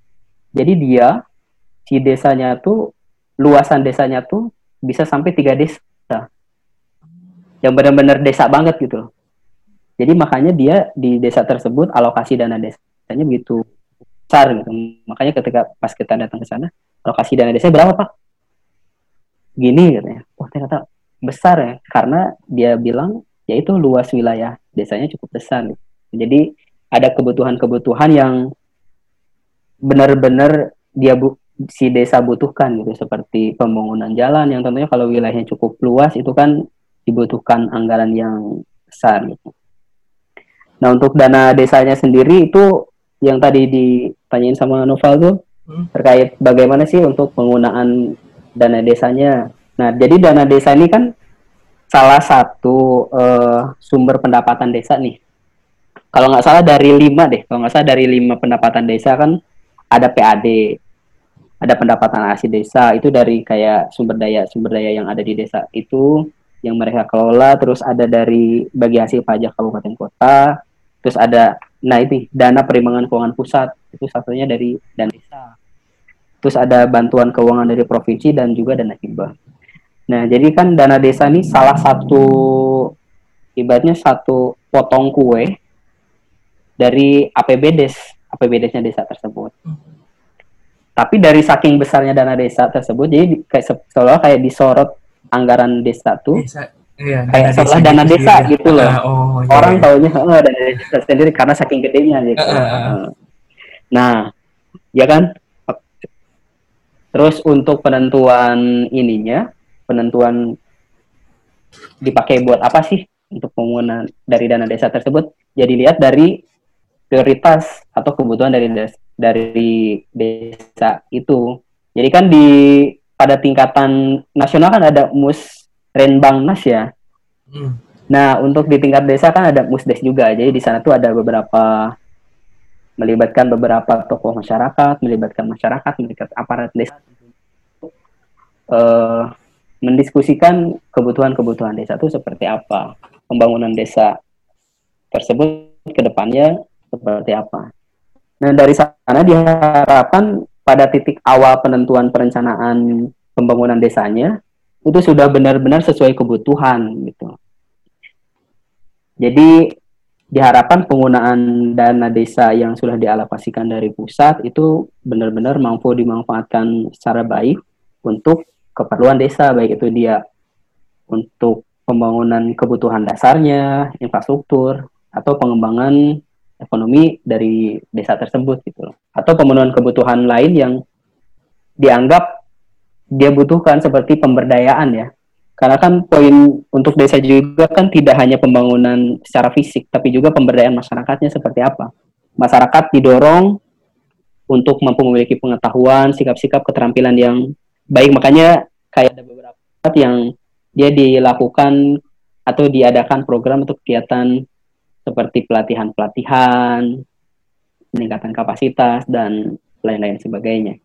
Speaker 2: Jadi dia si desanya tuh luasan desanya tuh bisa sampai tiga desa yang benar-benar desa banget gitu loh. Jadi makanya dia di desa tersebut alokasi dana desanya begitu besar gitu. Makanya ketika pas kita datang ke sana, alokasi dana desa berapa pak? Gini katanya. Wah ternyata besar ya, karena dia bilang yaitu luas wilayah desanya cukup besar. Gitu. Jadi ada kebutuhan-kebutuhan yang benar-benar dia bu si desa butuhkan gitu seperti pembangunan jalan yang tentunya kalau wilayahnya cukup luas itu kan dibutuhkan anggaran yang besar gitu. Nah untuk dana desanya sendiri itu yang tadi ditanyain sama Noval tuh hmm. terkait bagaimana sih untuk penggunaan dana desanya. Nah jadi dana desa ini kan salah satu uh, sumber pendapatan desa nih. Kalau nggak salah dari lima deh, kalau nggak salah dari lima pendapatan desa kan ada PAD, ada pendapatan asli desa. Itu dari kayak sumber daya sumber daya yang ada di desa itu yang mereka kelola. Terus ada dari bagi hasil pajak kabupaten kota. Terus ada nah itu dana perimbangan keuangan pusat. Itu satunya dari dana desa. Terus ada bantuan keuangan dari provinsi dan juga dana hibah. Nah jadi kan dana desa ini salah satu ibaratnya satu potong kue dari APBDes APBDesnya desa tersebut tapi dari saking besarnya dana desa tersebut, jadi kayak seolah kayak disorot anggaran desa tuh, desa. Iya, kayak seolah dana desa ya. gitu loh. Uh, oh, iya, Orang iya. taunya oh, dana desa sendiri karena saking gedenya gitu. Uh, uh, uh. Nah, ya kan. Terus untuk penentuan ininya, penentuan dipakai buat apa sih untuk penggunaan dari dana desa tersebut? Jadi lihat dari prioritas atau kebutuhan dari desa dari desa itu. Jadi kan di pada tingkatan nasional kan ada mus renbangnas ya. Hmm. Nah untuk di tingkat desa kan ada musdes juga. Jadi di sana tuh ada beberapa melibatkan beberapa tokoh masyarakat, melibatkan masyarakat, melibatkan aparat desa, uh, mendiskusikan kebutuhan-kebutuhan desa itu seperti apa, pembangunan desa tersebut ke depannya seperti apa. Nah, dari sana diharapkan pada titik awal penentuan perencanaan pembangunan desanya itu sudah benar-benar sesuai kebutuhan gitu. Jadi diharapkan penggunaan dana desa yang sudah dialokasikan dari pusat itu benar-benar mampu dimanfaatkan secara baik untuk keperluan desa baik itu dia untuk pembangunan kebutuhan dasarnya, infrastruktur atau pengembangan ekonomi dari desa tersebut gitu loh. Atau pemenuhan kebutuhan lain yang dianggap dia butuhkan seperti pemberdayaan ya. Karena kan poin untuk desa juga kan tidak hanya pembangunan secara fisik, tapi juga pemberdayaan masyarakatnya seperti apa. Masyarakat didorong untuk mampu memiliki pengetahuan, sikap-sikap, keterampilan yang baik. Makanya kayak ada beberapa yang dia dilakukan atau diadakan program untuk kegiatan seperti pelatihan-pelatihan, peningkatan kapasitas, dan lain-lain sebagainya.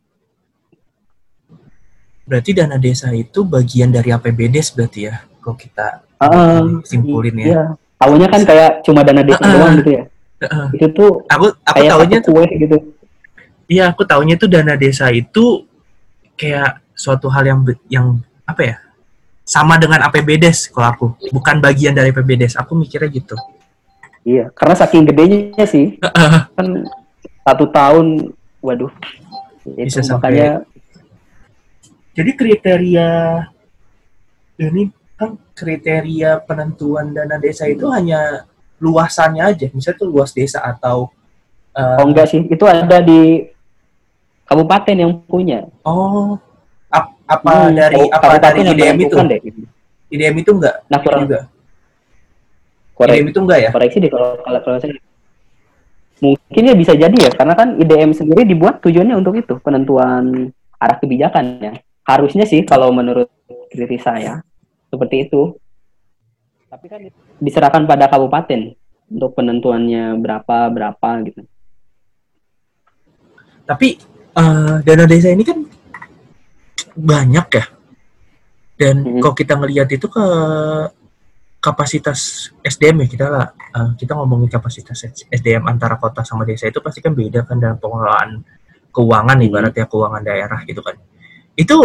Speaker 1: Berarti dana desa itu bagian dari APBD berarti ya, kalau kita uh, simpulin ya. Iya.
Speaker 2: Tahunya kan kayak cuma dana desa uh, doang gitu ya. Uh, itu tuh
Speaker 1: aku aku kayak tahunya tuh gitu. Iya, aku tahunya tuh dana desa itu kayak suatu hal yang yang apa ya? Sama dengan APBDes kalau aku, bukan bagian dari APBDes. Aku mikirnya gitu.
Speaker 2: Iya, karena saking gedenya sih. kan satu tahun, waduh.
Speaker 1: Bisa itu, sampai. Makanya, Jadi kriteria ini kan kriteria penentuan dana desa itu hanya luasannya aja, misalnya tuh luas desa atau
Speaker 2: uh, Oh enggak sih, itu ada di kabupaten yang punya.
Speaker 1: Oh, ap, apa hmm, dari oh, apa dari IDM itu? Deh. IDM itu enggak? Nah, juga
Speaker 2: IDM itu enggak ya? Koreksi deh kalau kalau, kalau saya mungkin ya bisa jadi ya karena kan IDM sendiri dibuat tujuannya untuk itu penentuan arah kebijakan ya harusnya sih kalau menurut kritis saya seperti itu tapi kan diserahkan pada kabupaten untuk penentuannya berapa berapa gitu
Speaker 1: tapi uh, dana desa ini kan banyak ya dan -hmm. kalau kita ngelihat itu ke kapasitas SDM ya kita lah uh, kita ngomongin kapasitas SDM antara kota sama desa itu pasti kan beda kan dalam pengelolaan keuangan hmm. ibaratnya keuangan daerah gitu kan itu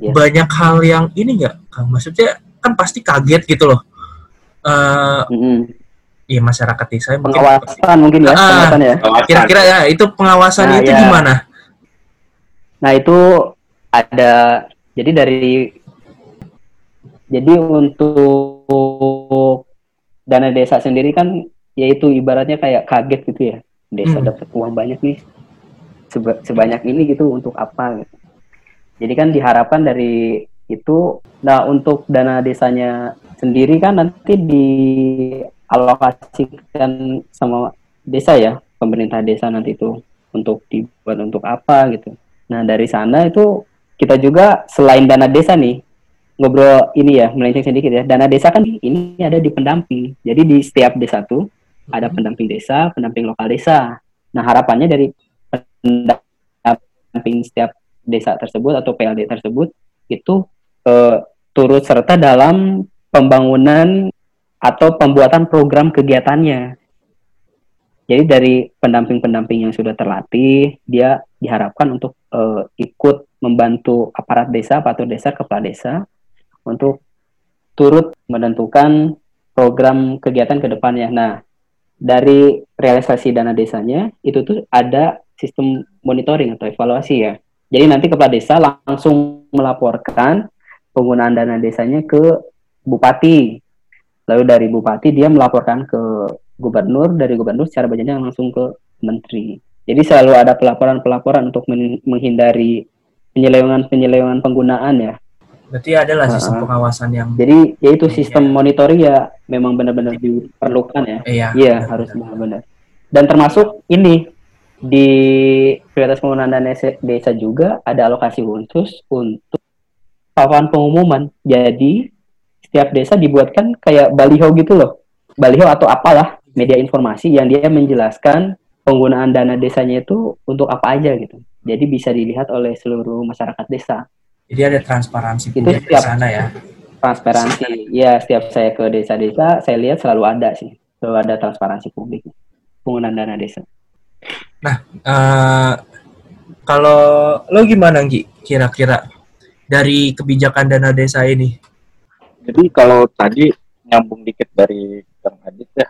Speaker 1: yeah. banyak hal yang ini nggak kang maksudnya kan pasti kaget gitu loh uh, hmm. iya masyarakat desa mungkin
Speaker 2: pengawasan mungkin ya
Speaker 1: Ah.
Speaker 2: pengawasan ya
Speaker 1: kira-kira ya itu pengawasan
Speaker 2: Nah,
Speaker 1: itu
Speaker 2: ya.
Speaker 1: gimana
Speaker 2: Nah itu ada jadi dari jadi untuk dana desa sendiri kan yaitu ibaratnya kayak kaget gitu ya desa
Speaker 1: Hmm.
Speaker 2: dapat uang banyak nih seba- sebanyak ini gitu untuk apa gitu. Jadi kan diharapkan dari itu nah untuk dana desanya sendiri kan nanti dialokasikan sama desa ya pemerintah desa nanti itu untuk dibuat untuk apa gitu. Nah dari sana itu kita juga selain dana desa nih ngobrol ini ya melenceng sedikit ya dana desa kan ini ada di pendamping. Jadi di setiap desa tuh ada pendamping desa, pendamping lokal desa. Nah harapannya dari pendamping setiap desa tersebut atau PLD tersebut itu eh, turut serta dalam pembangunan atau pembuatan program kegiatannya. Jadi dari pendamping-pendamping yang sudah terlatih, dia diharapkan untuk eh, ikut membantu aparat desa, aparatur desa, kepala desa untuk turut menentukan program kegiatan ke depannya. Nah, dari realisasi dana desanya itu tuh ada sistem monitoring atau evaluasi ya. Jadi nanti kepala desa langsung melaporkan penggunaan dana desanya ke bupati. Lalu dari bupati dia melaporkan ke gubernur, dari gubernur secara berjenjang langsung ke menteri. Jadi selalu ada pelaporan-pelaporan untuk men- menghindari penyelewengan-penyelewengan penggunaan ya.
Speaker 1: Berarti adalah sistem
Speaker 2: Ah.
Speaker 1: pengawasan yang
Speaker 2: Jadi yaitu sistem monitoring ya memang benar-benar diperlukan ya.
Speaker 1: iya
Speaker 2: Iya,
Speaker 1: benar,
Speaker 2: harus
Speaker 1: benar.
Speaker 2: benar-benar. Dan termasuk ini di prioritas penggunaan dana desa desa juga ada alokasi khusus untuk papan pengumuman. Jadi setiap desa dibuatkan kayak baliho gitu loh. Baliho atau apalah media informasi yang dia menjelaskan penggunaan dana desanya itu untuk apa aja gitu. Jadi bisa dilihat oleh seluruh masyarakat desa.
Speaker 1: Jadi ada transparansi
Speaker 2: Itu
Speaker 1: di
Speaker 2: setiap-
Speaker 1: sana ya
Speaker 2: Transparansi. Ya, setiap saya ke desa-desa, saya lihat selalu ada sih. Selalu ada transparansi publik penggunaan dana desa.
Speaker 1: Eh, kalau lo gimana Gi kira-kira dari kebijakan dana desa ini
Speaker 3: Jadi kalau tadi nyambung dikit dari Kang Adit ya,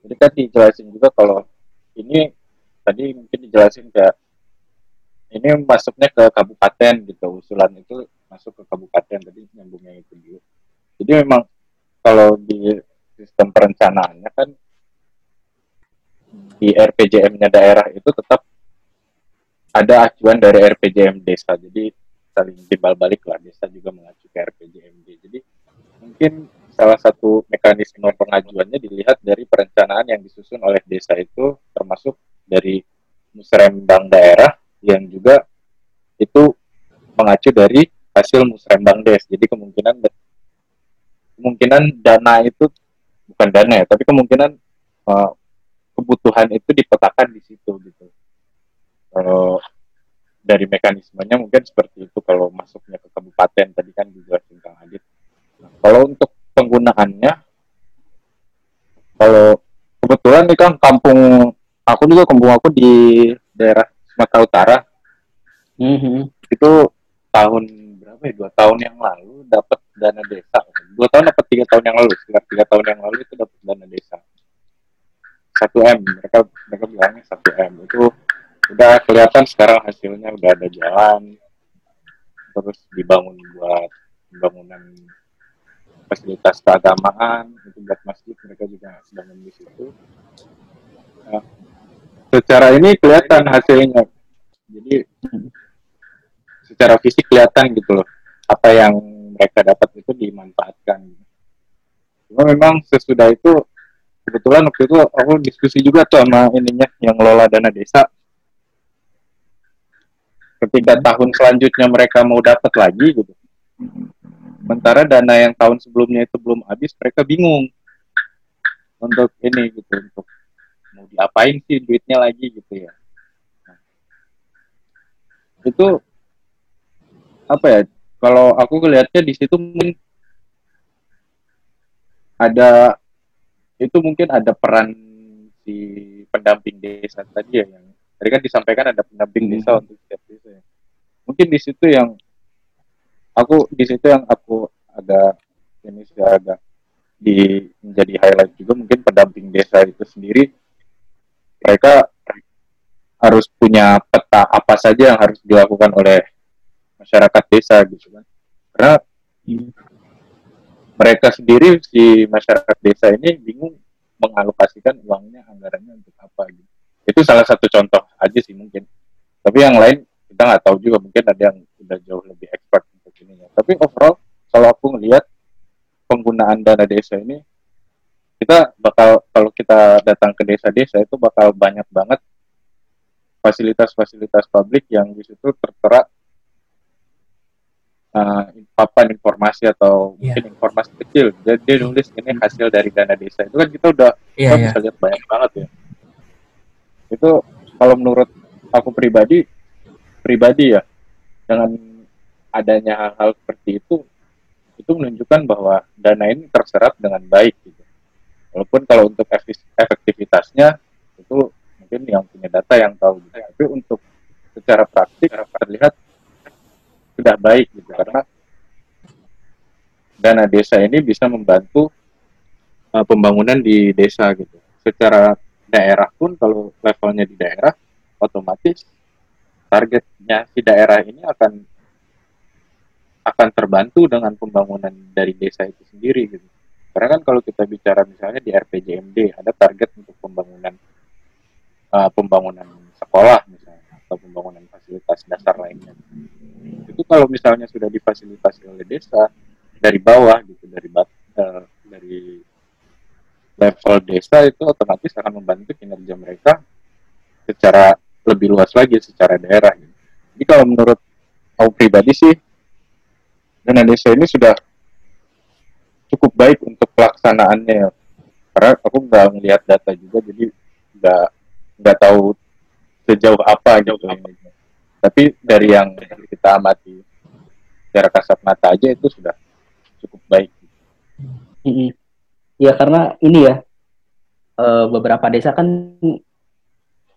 Speaker 3: jadi kan dijelasin juga kalau ini tadi mungkin dijelasin kayak ini masuknya ke kabupaten gitu, usulan itu masuk ke kabupaten tadi nyambungnya itu dulu. Jadi memang kalau di sistem perencanaannya kan di RPJM-nya daerah itu tetap ada acuan dari RPJM desa. Jadi saling timbal balik lah desa juga mengacu ke RPJMD. Jadi mungkin salah satu mekanisme pengajuannya dilihat dari perencanaan yang disusun oleh desa itu termasuk dari musrembang daerah yang juga itu mengacu dari hasil musrembang des. Jadi kemungkinan kemungkinan dana itu bukan dana ya, tapi kemungkinan eh, kebutuhan itu dipetakan di situ gitu. Kalau dari mekanismenya mungkin seperti itu kalau masuknya ke kabupaten tadi kan dijelasin Kang Adit. Kalau untuk penggunaannya, kalau kebetulan nih Kang kampung aku juga kampung aku di daerah Sumatera Utara.
Speaker 2: Mhm.
Speaker 3: itu tahun berapa ya? Dua tahun yang lalu dapat dana desa. Dua tahun dapat tiga tahun yang lalu. Sekitar tiga tahun yang lalu itu dapat dana desa. Satu m. Mereka mereka bilangnya satu m. Itu udah kelihatan sekarang hasilnya udah ada jalan. Terus dibangun buat pembangunan fasilitas keagamaan. Itu buat masjid. Mereka juga bangun di situ. Nah, secara ini kelihatan hasilnya. Jadi secara fisik kelihatan gitu loh. Apa yang mereka dapat itu dimanfaatkan. Cuma memang sesudah itu kebetulan waktu itu aku diskusi juga tuh sama ininya yang ngelola dana desa. Ketika tahun selanjutnya mereka mau dapat lagi gitu. Sementara dana yang tahun sebelumnya itu belum habis mereka bingung untuk ini gitu untuk mau diapain sih duitnya lagi gitu ya Nah, itu apa ya kalau aku ngelihatnya di situ mungkin ada itu mungkin ada peran si pendamping desa tadi ya yang tadi kan disampaikan ada pendamping
Speaker 2: Hmm.
Speaker 3: desa untuk setiap desa ya. mungkin di situ yang aku di situ yang aku agak ini sih agak di menjadi highlight juga mungkin pendamping desa itu sendiri mereka harus punya peta apa saja yang harus dilakukan oleh masyarakat desa gitu kan. Karena mereka sendiri si masyarakat desa ini bingung mengalokasikan uangnya anggarannya untuk apa gitu. Itu salah satu contoh aja sih mungkin. Tapi yang lain kita nggak tahu juga. Mungkin ada yang udah jauh lebih expert untuk ini tapi overall kalau aku ngelihat penggunaan dana desa ini kita bakal kalau kita datang ke desa-desa itu bakal banyak banget fasilitas-fasilitas publik yang di situ tertera uh, papan informasi atau yeah. mungkin informasi kecil. Jadi dia nulis ini hasil dari dana desa. Itu kan kita udah yeah, kita yeah. bisa lihat banyak banget ya. Itu kalau menurut aku pribadi pribadi ya dengan adanya hal-hal seperti itu itu menunjukkan bahwa dana ini terserap dengan baik gitu. Walaupun kalau untuk efektivitasnya itu mungkin yang punya data yang tahu gitu. Tapi untuk secara praktik terlihat sudah baik gitu karena dana desa ini bisa membantu uh, pembangunan di desa gitu. Secara daerah pun kalau levelnya di daerah otomatis targetnya si daerah ini akan akan terbantu dengan pembangunan dari desa itu sendiri gitu. Karena kan kalau kita bicara misalnya di RPJMD ada target untuk pembangunan uh, pembangunan sekolah misalnya atau pembangunan fasilitas dasar lainnya. Itu kalau misalnya sudah difasilitasi oleh desa dari bawah gitu dari bat, uh, dari level desa itu otomatis akan membantu kinerja mereka secara lebih luas lagi secara daerah. Gitu. Jadi kalau menurut aku pribadi sih dana desa ini sudah cukup baik untuk pelaksanaannya. Karena aku nggak melihat data juga jadi nggak nggak tahu sejauh apa gitu ini. tapi dari yang kita amati secara kasat mata aja itu sudah cukup baik.
Speaker 2: Iya karena ini ya eh, beberapa desa kan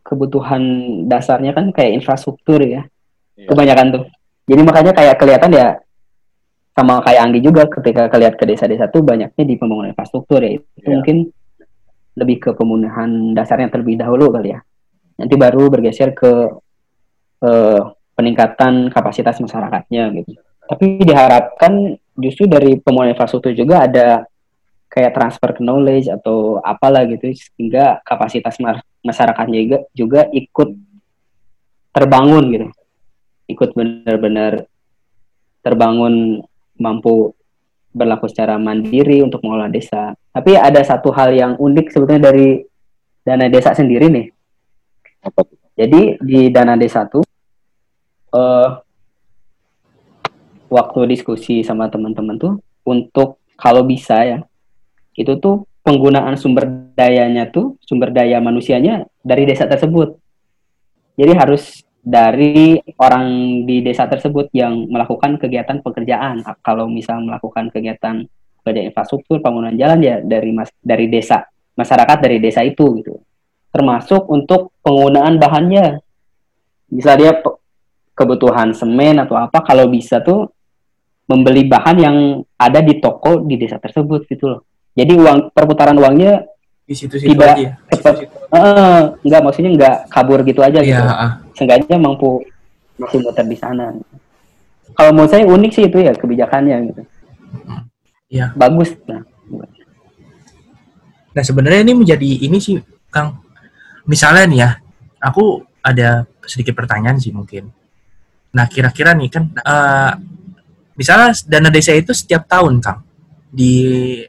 Speaker 2: kebutuhan dasarnya kan kayak infrastruktur ya. Iya. kebanyakan tuh. Jadi makanya kayak kelihatan ya sama kayak Anggi juga ketika kalian ke desa-desa tuh banyaknya di pembangunan infrastruktur ya. Itu yeah. mungkin lebih ke pemenuhan dasarnya terlebih dahulu kali ya. Nanti baru bergeser ke uh, peningkatan kapasitas masyarakatnya gitu. Tapi diharapkan justru dari pembangunan infrastruktur juga ada kayak transfer knowledge atau apalah gitu sehingga kapasitas masyarakatnya juga juga ikut terbangun gitu. Ikut benar-benar terbangun mampu berlaku secara mandiri untuk mengelola desa. Tapi ada satu hal yang unik sebetulnya dari dana desa sendiri nih. Jadi di dana desa tuh uh, waktu diskusi sama teman-teman tuh untuk kalau bisa ya itu tuh penggunaan sumber dayanya tuh sumber daya manusianya dari desa tersebut. Jadi harus dari orang di desa tersebut yang melakukan kegiatan pekerjaan. Kalau misal melakukan kegiatan pada infrastruktur, bangunan jalan ya dari mas dari desa, masyarakat dari desa itu gitu. Termasuk untuk penggunaan bahannya. Bisa dia kebutuhan semen atau apa kalau bisa tuh membeli bahan yang ada di toko di desa tersebut gitu loh. Jadi uang perputaran uangnya
Speaker 1: di situ-situ tidak aja.
Speaker 2: Cepat, uh, enggak maksudnya enggak kabur gitu aja ya, gitu. Uh. Seenggaknya mampu masih muter di sana. Kalau menurut saya unik sih itu ya kebijakannya gitu.
Speaker 1: Ya.
Speaker 2: Bagus. Nah,
Speaker 1: nah sebenarnya ini menjadi ini sih Kang. Misalnya nih ya, aku ada sedikit pertanyaan sih mungkin. Nah kira-kira nih kan, uh, misalnya dana desa itu setiap tahun Kang di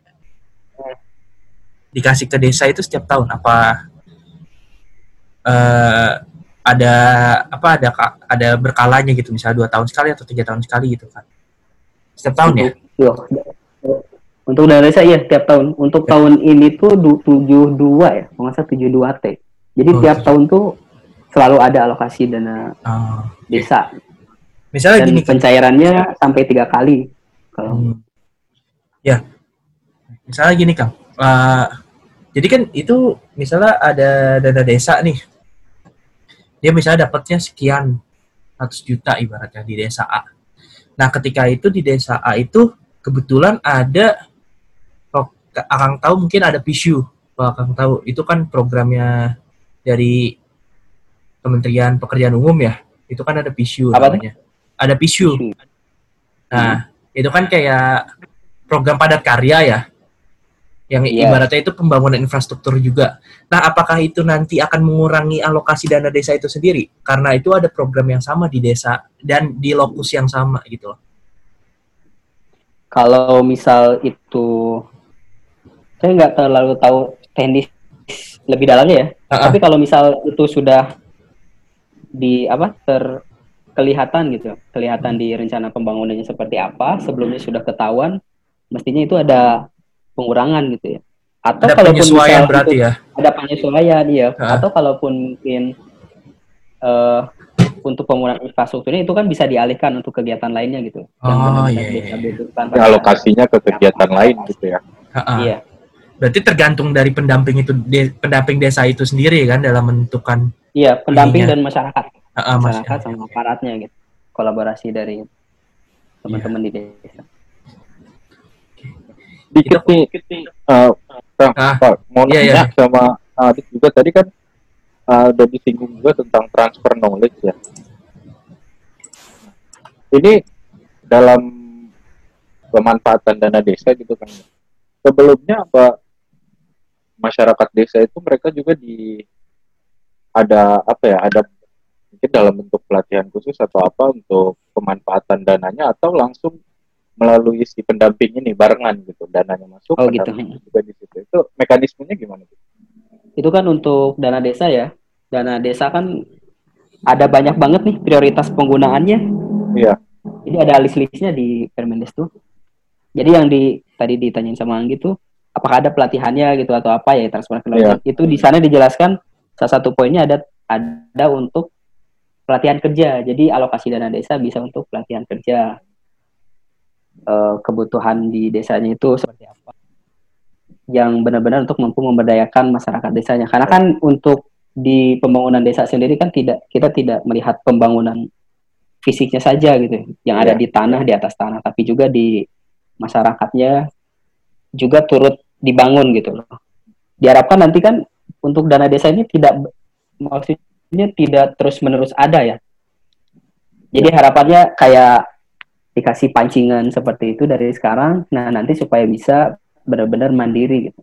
Speaker 1: dikasih ke desa itu setiap tahun apa uh, ada apa ada ada berkalanya gitu misalnya dua tahun sekali atau tiga tahun sekali gitu kan setiap tahun ya
Speaker 2: Yo. untuk dana desa iya setiap tahun untuk ya. tahun ini tuh tujuh dua ya nggak tujuh dua t jadi oh, tiap tahun tuh selalu ada alokasi dana oh, desa
Speaker 1: misalnya Dan gini
Speaker 2: kan. pencairannya sampai tiga kali kalau hmm.
Speaker 1: ya misalnya gini kang uh, jadi kan itu misalnya ada dana desa nih. Dia misalnya dapatnya sekian ratus juta ibaratnya di desa A. Nah, ketika itu di desa A itu kebetulan ada Akang tahu mungkin ada PISU. Kalau Akang tahu itu kan programnya dari Kementerian Pekerjaan Umum ya. Itu kan ada PISU
Speaker 2: Apa
Speaker 1: namanya. Ada PISU. Nah, itu kan kayak program padat karya ya. Yang
Speaker 2: Iya.
Speaker 1: ibaratnya itu pembangunan infrastruktur juga. Nah, apakah itu nanti akan mengurangi alokasi dana desa itu sendiri? Karena itu ada program yang sama di desa dan di lokus yang sama gitu loh.
Speaker 2: Kalau misal itu saya nggak terlalu tahu teknis lebih dalamnya ya.
Speaker 1: Ah, ah.
Speaker 2: Tapi kalau misal itu sudah di apa ter kelihatan gitu, kelihatan di rencana pembangunannya seperti apa, sebelumnya sudah ketahuan, mestinya itu ada pengurangan gitu ya. Atau
Speaker 1: Ada
Speaker 2: kalaupun
Speaker 1: penyesuaian
Speaker 2: misal
Speaker 1: berarti
Speaker 2: itu-
Speaker 1: ya.
Speaker 2: ada penyesuaian ya
Speaker 1: Ah.
Speaker 2: atau kalaupun mungkin eh untuk pembangunan infrastrukturnya itu kan bisa dialihkan untuk kegiatan lainnya gitu yang
Speaker 1: Oh, iya, iya,
Speaker 2: bisa
Speaker 1: iya.
Speaker 3: Ya,
Speaker 2: pada-
Speaker 3: alokasinya ke kegiatan lain gitu ya.
Speaker 1: Ha-ha.
Speaker 2: iya
Speaker 1: Berarti tergantung dari pendamping itu de- pendamping desa itu sendiri kan dalam menentukan
Speaker 2: iya pendamping
Speaker 1: Ininya.
Speaker 2: dan masyarakat
Speaker 1: Ha-ha, Mas.
Speaker 2: masyarakat sama aparatnya gitu kolaborasi dari teman-teman di desa
Speaker 3: Dikit nih, eh, Kang,
Speaker 1: Ah,
Speaker 3: Pak, mau
Speaker 1: iya,
Speaker 3: nanya
Speaker 1: iya.
Speaker 3: sama Adit juga tadi kan eh, udah disinggung juga tentang transfer knowledge ya. Ini dalam pemanfaatan dana desa gitu kan. Sebelumnya apa masyarakat desa itu mereka juga di ada apa ya ada mungkin dalam bentuk pelatihan khusus atau apa untuk pemanfaatan dananya atau langsung melalui si pendamping ini barengan gitu dananya masuk
Speaker 2: Oh, gitu.
Speaker 3: juga di situ itu mekanismenya gimana tuh?
Speaker 2: itu kan untuk dana desa ya dana desa kan ada banyak banget nih prioritas penggunaannya
Speaker 3: Iya.
Speaker 2: Jadi ada list-listnya di Permendes tuh. Jadi yang di tadi ditanyain sama Anggi tuh, apakah ada pelatihannya gitu atau apa ya transfer knowledge itu di sana dijelaskan salah satu poinnya ada ada untuk pelatihan kerja. Jadi alokasi dana desa bisa untuk pelatihan kerja. Eh, kebutuhan di desanya itu seperti apa? Yang benar-benar untuk mampu memberdayakan masyarakat desanya. Karena kan untuk di pembangunan desa sendiri kan tidak kita tidak melihat pembangunan fisiknya saja gitu yang ada
Speaker 3: Ya.
Speaker 2: di tanah di atas tanah tapi juga di masyarakatnya juga turut dibangun gitu loh diharapkan nanti kan untuk dana desa ini tidak maksudnya tidak terus menerus ada ya jadi harapannya kayak dikasih pancingan seperti itu dari sekarang nah nanti supaya bisa benar-benar mandiri gitu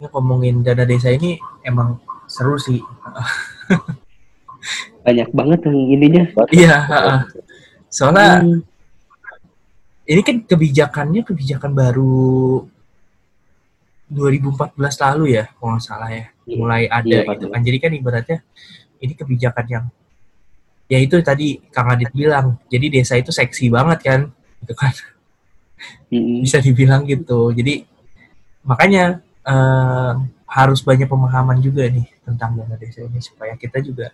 Speaker 1: Ini ngomongin dana desa ini emang seru sih.
Speaker 2: banyak banget yang ininya
Speaker 1: Iya, soalnya
Speaker 2: Hmm,
Speaker 1: ini kan kebijakannya kebijakan baru 2014 lalu ya, kalau nggak salah ya,
Speaker 2: Iya.
Speaker 1: mulai ada
Speaker 2: Iya,
Speaker 1: gitu
Speaker 2: 14.
Speaker 1: kan. Jadi kan ibaratnya ini kebijakan yang ya itu tadi Kang Adit bilang, jadi desa itu seksi banget kan, gitu kan. bisa dibilang gitu. Jadi makanya eh, harus banyak pemahaman juga nih tentang dana desa ini supaya kita juga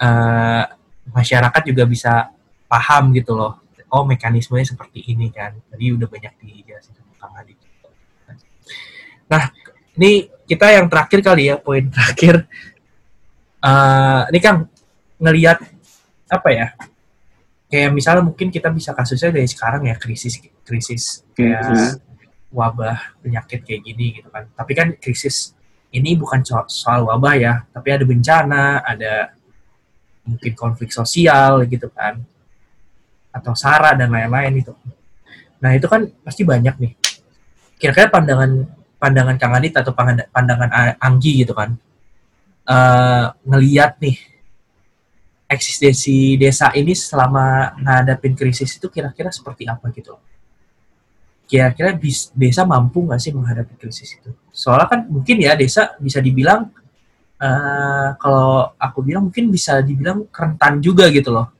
Speaker 1: eh, masyarakat juga bisa paham gitu loh. Oh mekanismenya seperti ini kan. Tadi udah banyak dijelasin sama Kang Adi. Nah ini kita yang terakhir kali ya poin terakhir. Eh, ini Kang ngelihat apa ya? Kayak misalnya mungkin kita bisa kasusnya dari sekarang ya krisis krisis kayak
Speaker 2: Mhm.
Speaker 1: wabah penyakit kayak gini gitu kan. Tapi kan krisis ini bukan so- soal wabah ya, tapi ada bencana, ada mungkin konflik sosial gitu kan, atau sara dan lain-lain itu. Nah itu kan pasti banyak nih. Kira-kira pandangan pandangan Kang Adit atau pandangan, Anggi gitu kan, eh ngeliat nih eksistensi desa ini selama ngadapin krisis itu kira-kira seperti apa gitu kira-kira desa mampu nggak sih menghadapi krisis itu? Soalnya kan mungkin ya desa bisa dibilang eh, kalau aku bilang mungkin bisa dibilang rentan juga gitu loh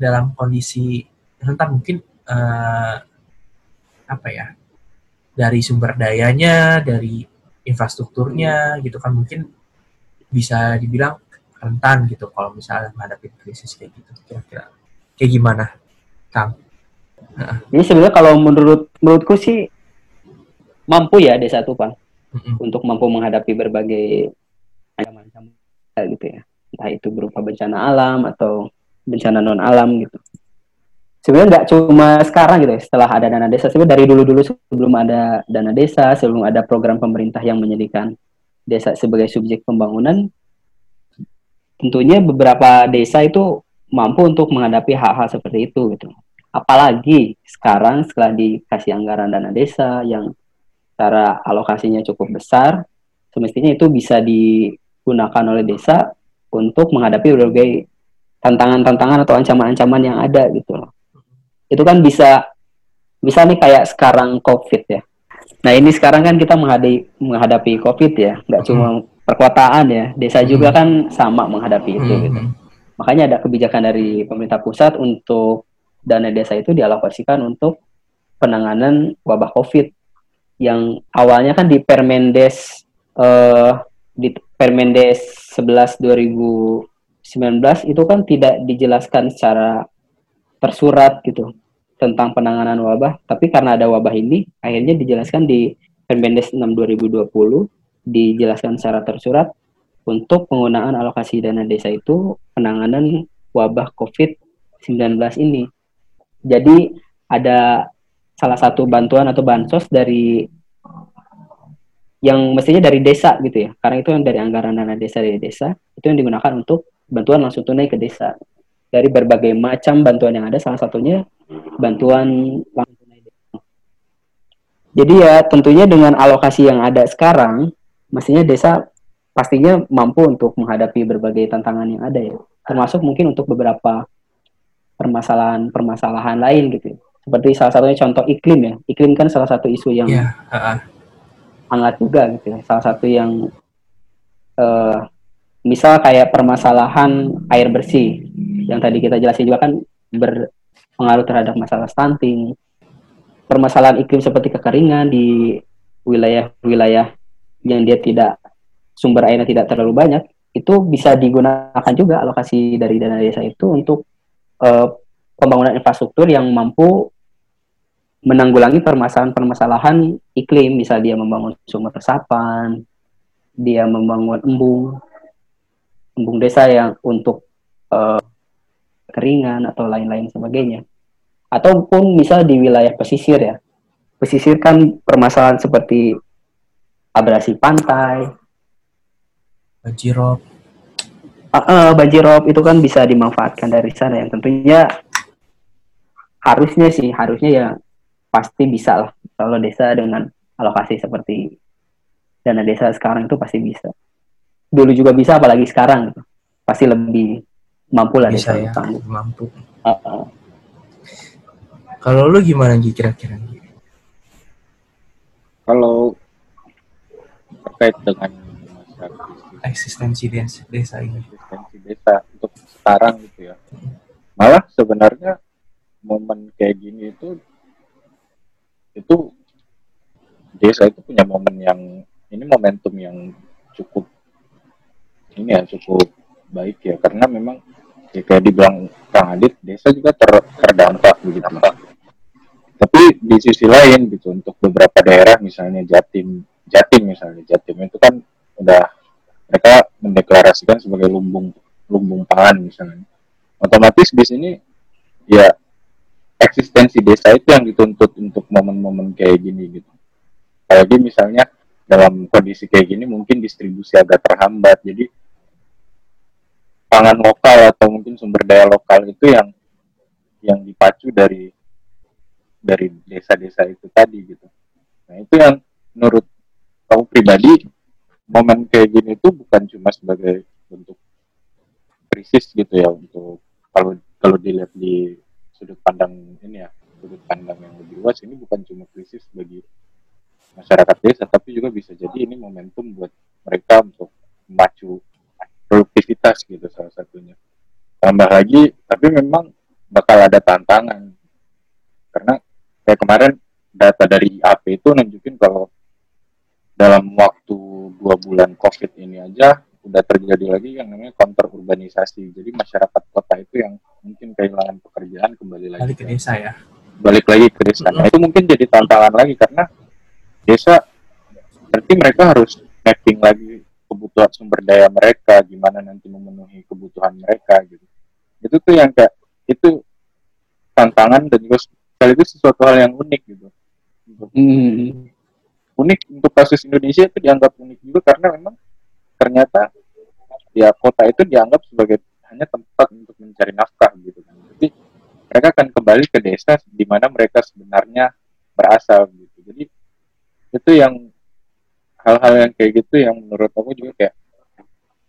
Speaker 1: dalam kondisi rentan mungkin eh, apa ya dari sumber dayanya, dari infrastrukturnya gitu kan mungkin bisa dibilang rentan gitu kalau misalnya menghadapi krisis kayak gitu kira-kira kayak gimana, Kang?
Speaker 2: Jadi sebenarnya kalau menurut menurutku sih mampu ya desa itu Bang
Speaker 1: Mm-mm.
Speaker 2: untuk mampu menghadapi berbagai macam-macam gitu ya. Entah itu berupa bencana alam atau bencana non alam gitu. sebenarnya nggak cuma sekarang gitu ya, setelah ada dana desa sebenarnya dari dulu dulu sebelum ada dana desa sebelum ada program pemerintah yang menyediakan desa sebagai subjek pembangunan tentunya beberapa desa itu mampu untuk menghadapi hal-hal seperti itu gitu apalagi sekarang setelah dikasih anggaran dana desa yang cara alokasinya cukup besar semestinya itu bisa digunakan oleh desa untuk menghadapi berbagai tantangan-tantangan atau ancaman-ancaman yang ada gitu loh itu kan bisa bisa nih kayak sekarang COVID ya. Nah ini sekarang kan kita menghadapi menghadapi COVID ya, nggak cuma hmm. Perkotaan ya, desa hmm. juga kan sama menghadapi itu hmm. gitu. Makanya ada kebijakan dari pemerintah pusat untuk dana desa itu dialokasikan untuk penanganan wabah COVID yang awalnya kan di Permendes uh, di Permendes 11 2019 itu kan tidak dijelaskan secara tersurat gitu tentang penanganan wabah, tapi karena ada wabah ini akhirnya dijelaskan di Permendes 6 2020 dijelaskan secara tersurat untuk penggunaan alokasi dana desa itu penanganan wabah COVID-19 ini. Jadi ada salah satu bantuan atau bansos dari yang mestinya dari desa gitu ya, karena itu yang dari anggaran dana desa dari desa itu yang digunakan untuk bantuan langsung tunai ke desa. Dari berbagai macam bantuan yang ada salah satunya bantuan langsung tunai jadi ya tentunya dengan alokasi yang ada sekarang mestinya desa pastinya mampu untuk menghadapi berbagai tantangan yang ada ya termasuk mungkin untuk beberapa permasalahan-permasalahan lain gitu seperti salah satunya contoh iklim ya iklim kan salah satu isu yang yeah, uh -uh. hangat juga gitu ya. salah satu yang uh, misal kayak permasalahan air bersih yang tadi kita jelasin juga kan berpengaruh terhadap masalah stunting, permasalahan iklim seperti kekeringan di wilayah-wilayah yang dia tidak sumber airnya tidak terlalu banyak, itu bisa digunakan juga alokasi dari dana desa itu untuk uh, pembangunan infrastruktur yang mampu menanggulangi permasalahan-permasalahan iklim, misal dia membangun sumur resapan, dia membangun embung, embung desa yang untuk uh, keringan atau lain-lain sebagainya. Ataupun misal di wilayah pesisir ya. Pesisir kan permasalahan seperti abrasi pantai,
Speaker 1: banjirop.
Speaker 2: Uh, uh, banjirop itu kan bisa dimanfaatkan dari sana yang tentunya harusnya sih harusnya ya pasti bisa lah kalau desa dengan alokasi seperti dana desa sekarang itu pasti bisa dulu juga bisa apalagi sekarang gitu. pasti lebih mampu lah
Speaker 1: bisa ya mampu uh -uh. kalau lu gimana Gi kira-kira
Speaker 3: kalau terkait dengan
Speaker 1: eksistensi desa, desa ini.
Speaker 3: Eksistensi desa untuk sekarang gitu ya. Malah sebenarnya momen kayak gini itu itu desa itu punya momen yang ini momentum yang cukup ini ya cukup baik ya. Karena memang ya kayak dibilang Kang Adit desa juga ter, terdampak begitu tapi di sisi lain gitu untuk beberapa daerah misalnya Jatim Jatim misalnya. Jatim itu kan udah mereka mendeklarasikan sebagai lumbung lumbung pangan misalnya. Otomatis di sini ya eksistensi desa itu yang dituntut untuk momen-momen kayak gini gitu. Apalagi misalnya dalam kondisi kayak gini mungkin distribusi agak terhambat. Jadi pangan lokal atau mungkin sumber daya lokal itu yang yang dipacu dari dari desa-desa itu tadi gitu. Nah itu yang menurut kamu pribadi momen kayak gini itu bukan cuma sebagai bentuk krisis gitu ya untuk kalau kalau dilihat di sudut pandang ini ya sudut pandang yang lebih luas ini bukan cuma krisis bagi masyarakat desa tapi juga bisa jadi ini momentum buat mereka untuk memacu produktivitas gitu salah satunya. Tambah lagi tapi memang bakal ada tantangan. Karena kayak kemarin data dari IAP itu nunjukin kalau dalam waktu dua bulan COVID ini aja udah terjadi lagi yang namanya counter urbanisasi. Jadi masyarakat kota itu yang mungkin kehilangan pekerjaan kembali lagi
Speaker 1: balik ke desa ya.
Speaker 3: Balik lagi ke desa. Nah itu mungkin jadi tantangan lagi karena desa berarti mereka harus mapping lagi kebutuhan sumber daya mereka gimana nanti memenuhi kebutuhan mereka gitu itu tuh yang kayak itu tantangan dan juga sekaligus sesuatu hal yang unik gitu.
Speaker 2: Hmm.
Speaker 3: Unik untuk kasus Indonesia itu dianggap unik juga karena memang ternyata ya kota itu dianggap sebagai hanya tempat untuk mencari nafkah gitu kan. Jadi mereka akan kembali ke desa di mana mereka sebenarnya berasal gitu. Jadi itu yang hal-hal yang kayak gitu yang menurut aku juga kayak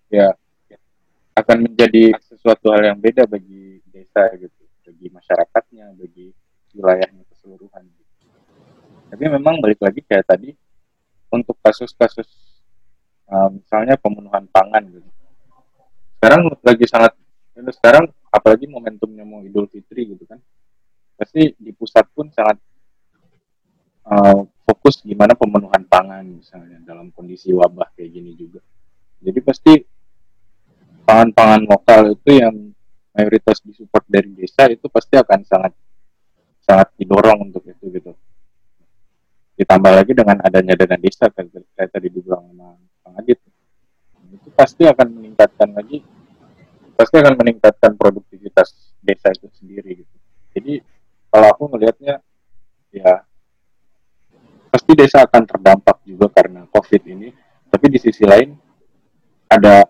Speaker 3: ya akan menjadi sesuatu hal yang beda bagi desa gitu, bagi masyarakatnya, bagi wilayahnya. Tapi memang balik lagi kayak tadi untuk kasus-kasus uh, misalnya pembunuhan pangan gitu. Sekarang lagi sangat sekarang apalagi momentumnya mau Idul Fitri gitu kan. Pasti di pusat pun sangat uh, fokus gimana pemenuhan pangan misalnya dalam kondisi wabah kayak gini juga. Jadi pasti pangan-pangan lokal itu yang mayoritas disupport dari desa itu pasti akan sangat sangat didorong untuk itu gitu. Ditambah lagi dengan adanya dana desa kayak tadi dibilang sama Bang Adit, itu pasti akan meningkatkan lagi, pasti akan meningkatkan produktivitas desa itu sendiri gitu. Jadi kalau aku melihatnya ya pasti desa akan terdampak juga karena COVID ini, tapi di sisi lain ada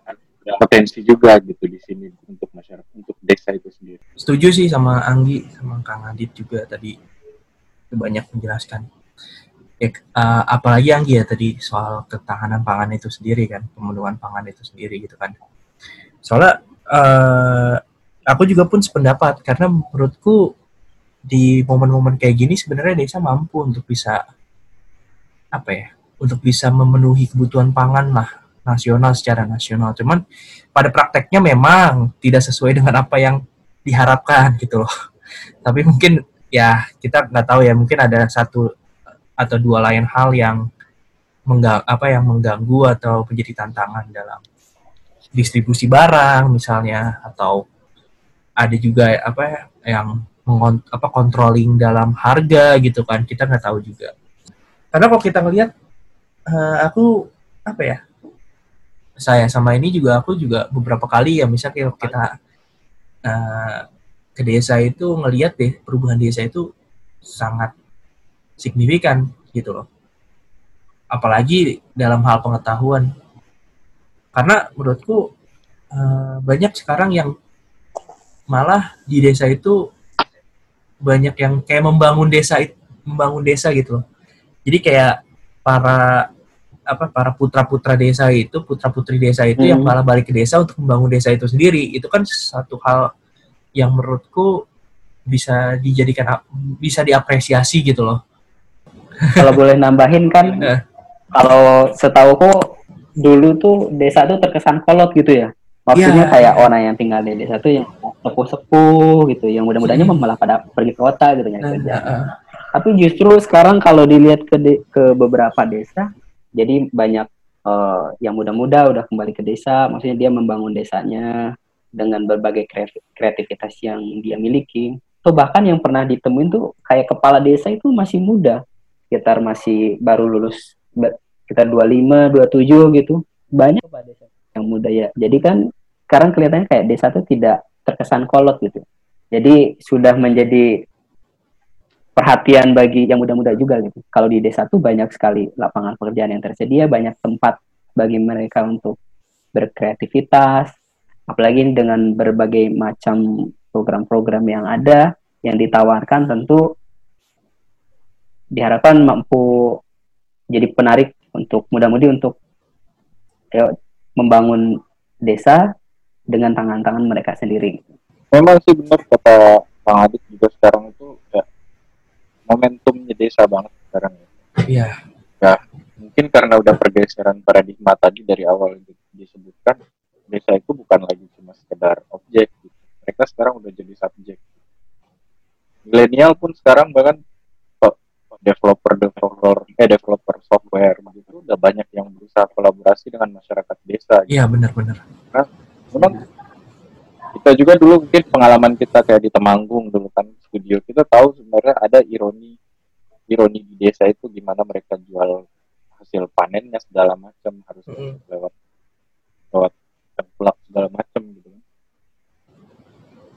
Speaker 3: potensi juga gitu di sini untuk masyarakat untuk desa itu sendiri.
Speaker 1: Setuju sih sama Anggi sama Kang Adit juga tadi banyak menjelaskan. Ya, uh, apalagi Anggi ya tadi soal ketahanan pangan itu sendiri kan, pemenuhan pangan itu sendiri gitu kan. Soalnya uh, aku juga pun sependapat karena menurutku di momen-momen kayak gini sebenarnya desa mampu untuk bisa apa ya, untuk bisa memenuhi kebutuhan pangan lah nasional secara nasional. Cuman pada prakteknya memang tidak sesuai dengan apa yang diharapkan gitu loh. Tapi mungkin ya kita nggak tahu ya mungkin ada satu atau dua lain hal yang menggang, apa yang mengganggu atau menjadi tantangan dalam distribusi barang misalnya atau ada juga apa ya, yang mengont apa controlling dalam harga gitu kan kita nggak tahu juga. Karena kalau kita ngelihat uh, aku apa ya saya sama ini juga aku juga beberapa kali ya misalnya kita uh, ke desa itu ngelihat deh perubahan desa itu sangat signifikan gitu loh. Apalagi dalam hal pengetahuan. Karena menurutku uh, banyak sekarang yang malah di desa itu banyak yang kayak membangun desa membangun desa gitu loh. Jadi kayak para apa para putra putra desa itu putra putri desa itu hmm. yang malah balik ke desa untuk membangun desa itu sendiri. Itu kan satu hal yang menurutku bisa dijadikan bisa diapresiasi gitu loh
Speaker 2: kalau boleh nambahin kan iya. kalau setahu kok dulu tuh desa tuh terkesan kolot gitu ya maksudnya yeah. kayak orang yang tinggal di desa tuh yang sepuh-sepuh gitu yang mudah-mudahnya hmm. malah pada pergi ke kota gitu ya kerja uh, tapi justru sekarang kalau dilihat ke de ke beberapa desa jadi banyak uh, yang muda-muda udah kembali ke desa maksudnya dia membangun desanya dengan berbagai kreativitas yang dia miliki tuh bahkan yang pernah ditemuin tuh kayak kepala desa itu masih muda sekitar masih baru lulus sekitar 25 27 gitu. Banyak yang muda ya. Jadi kan sekarang kelihatannya kayak desa tuh tidak terkesan kolot gitu. Jadi sudah menjadi perhatian bagi yang muda-muda juga gitu. Kalau di desa tuh banyak sekali lapangan pekerjaan yang tersedia, banyak tempat bagi mereka untuk berkreativitas, apalagi dengan berbagai macam program-program yang ada yang ditawarkan tentu diharapkan mampu jadi penarik untuk muda-mudi untuk ya, membangun desa dengan tangan-tangan mereka sendiri.
Speaker 3: Memang sih benar kata Bang Adit juga sekarang itu ya, momentumnya desa banget sekarang ya.
Speaker 1: Iya.
Speaker 3: Ya, mungkin karena udah pergeseran paradigma tadi dari awal disebutkan desa itu bukan lagi cuma sekedar objek gitu. Mereka sekarang udah jadi subjek. Milenial pun sekarang bahkan developer developer eh developer software gitu udah banyak yang berusaha kolaborasi dengan masyarakat desa.
Speaker 1: Gitu. Iya benar-benar.
Speaker 3: Nah, memang kita juga dulu mungkin pengalaman kita kayak di Temanggung dulu kan studio kita tahu sebenarnya ada ironi ironi di desa itu gimana mereka jual hasil panennya segala macam harus mm. lewat lewat tengkulak segala macam gitu kan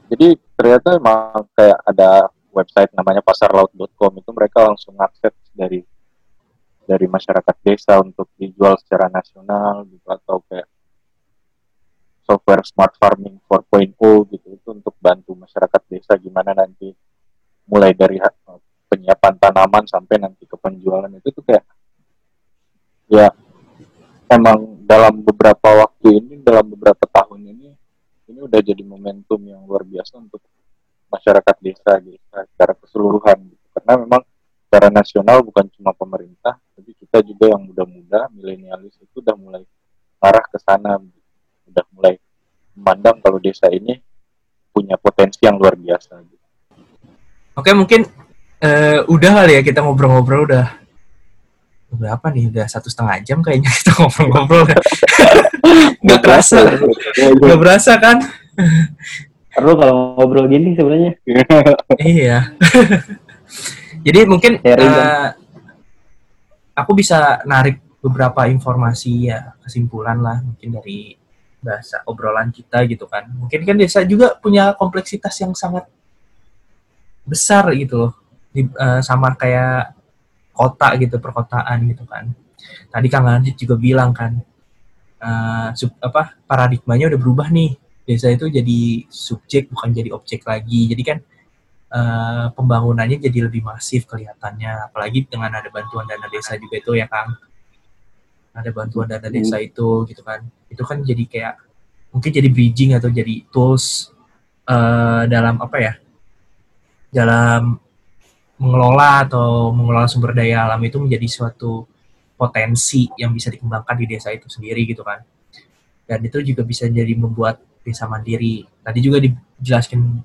Speaker 3: jadi ternyata emang kayak ada website namanya pasarlaut.com itu mereka langsung akses dari dari masyarakat desa untuk dijual secara nasional gitu atau kayak software smart farming 4.0 gitu itu untuk bantu masyarakat desa gimana nanti mulai dari penyiapan tanaman sampai nanti ke penjualan. Itu tuh kayak ya emang dalam beberapa waktu ini dalam beberapa tahun ini ini udah jadi momentum yang luar biasa untuk masyarakat desa gitu secara keseluruhan gitu. karena memang secara nasional bukan cuma pemerintah tapi kita juga yang muda-muda milenialis itu udah mulai arah ke sana gitu udah mulai memandang kalau desa ini punya potensi yang luar biasa. Gitu.
Speaker 1: Oke, mungkin uh, udah kali ya kita ngobrol-ngobrol udah berapa nih? Udah satu setengah jam kayaknya kita ngobrol-ngobrol. Gak kerasa, gak berasa kan?
Speaker 2: Perlu kalau ngobrol gini sebenarnya.
Speaker 1: iya. Jadi mungkin uh, aku bisa narik beberapa informasi ya kesimpulan lah mungkin dari bahasa obrolan kita gitu kan. Mungkin kan desa juga punya kompleksitas yang sangat besar gitu loh. Di, uh, sama kayak kota gitu, perkotaan gitu kan. Tadi Kang Adit juga bilang kan uh, sub, apa paradigmanya udah berubah nih. Desa itu jadi subjek bukan jadi objek lagi. Jadi kan uh, pembangunannya jadi lebih masif kelihatannya apalagi dengan ada bantuan dana desa juga itu ya Kang ada bantuan dana hmm. desa itu gitu kan itu kan jadi kayak mungkin jadi bridging atau jadi tools uh, dalam apa ya dalam mengelola atau mengelola sumber daya alam itu menjadi suatu potensi yang bisa dikembangkan di desa itu sendiri gitu kan dan itu juga bisa jadi membuat desa mandiri. Tadi juga dijelaskan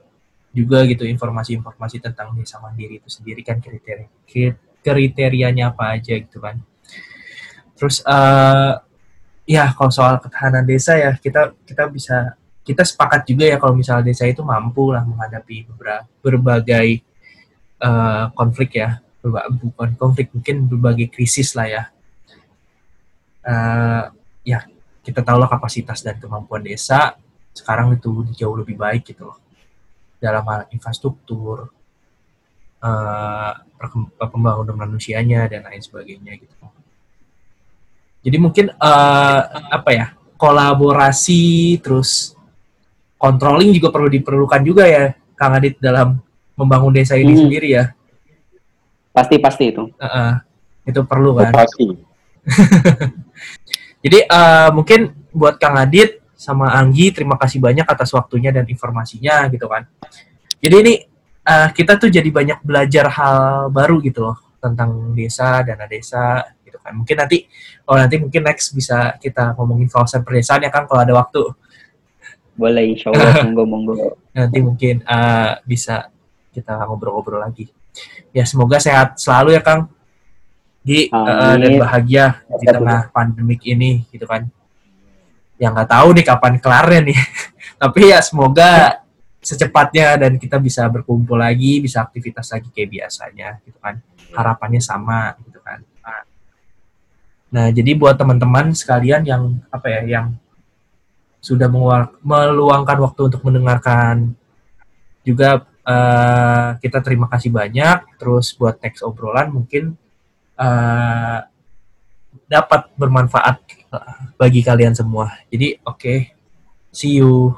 Speaker 1: juga gitu informasi-informasi tentang desa mandiri itu sendiri kan kriteria kriterianya apa aja gitu kan. Terus uh, ya kalau soal ketahanan desa ya kita kita bisa kita sepakat juga ya kalau misalnya desa itu mampu lah menghadapi beberapa berbagai uh, konflik ya bukan konflik mungkin berbagai krisis lah ya. Uh, ya kita tahu lah kapasitas dan kemampuan desa sekarang itu jauh lebih baik gitu loh dalam hal infrastruktur uh, pembangunan manusianya dan lain sebagainya gitu jadi mungkin uh, apa ya kolaborasi terus controlling juga perlu diperlukan juga ya Kang Adit dalam membangun desa ini hmm. sendiri ya.
Speaker 2: Pasti pasti itu.
Speaker 1: Uh -uh, itu perlu kan.
Speaker 3: Pasti.
Speaker 1: Jadi uh, mungkin buat Kang Adit sama Anggi terima kasih banyak atas waktunya dan informasinya gitu kan. Jadi ini uh, kita tuh jadi banyak belajar hal baru gitu loh tentang desa, dana desa, kan. Mungkin nanti oh nanti mungkin next bisa kita ngomongin kawasan perdesaan ya kan kalau ada waktu.
Speaker 2: Boleh, insya Allah, monggo monggo.
Speaker 1: Nanti mungkin uh, bisa kita ngobrol-ngobrol lagi. Ya semoga sehat selalu ya Kang. Di uh, dan bahagia di tengah pandemik ini gitu kan. Yang nggak tahu nih kapan kelarnya nih. Tapi ya semoga secepatnya dan kita bisa berkumpul lagi, bisa aktivitas lagi kayak biasanya gitu kan. Harapannya sama gitu kan. Nah, jadi buat teman-teman sekalian yang apa ya, yang sudah meluangkan waktu untuk mendengarkan juga uh, kita terima kasih banyak. Terus buat teks obrolan mungkin uh, dapat bermanfaat bagi kalian semua. Jadi oke, okay, see you.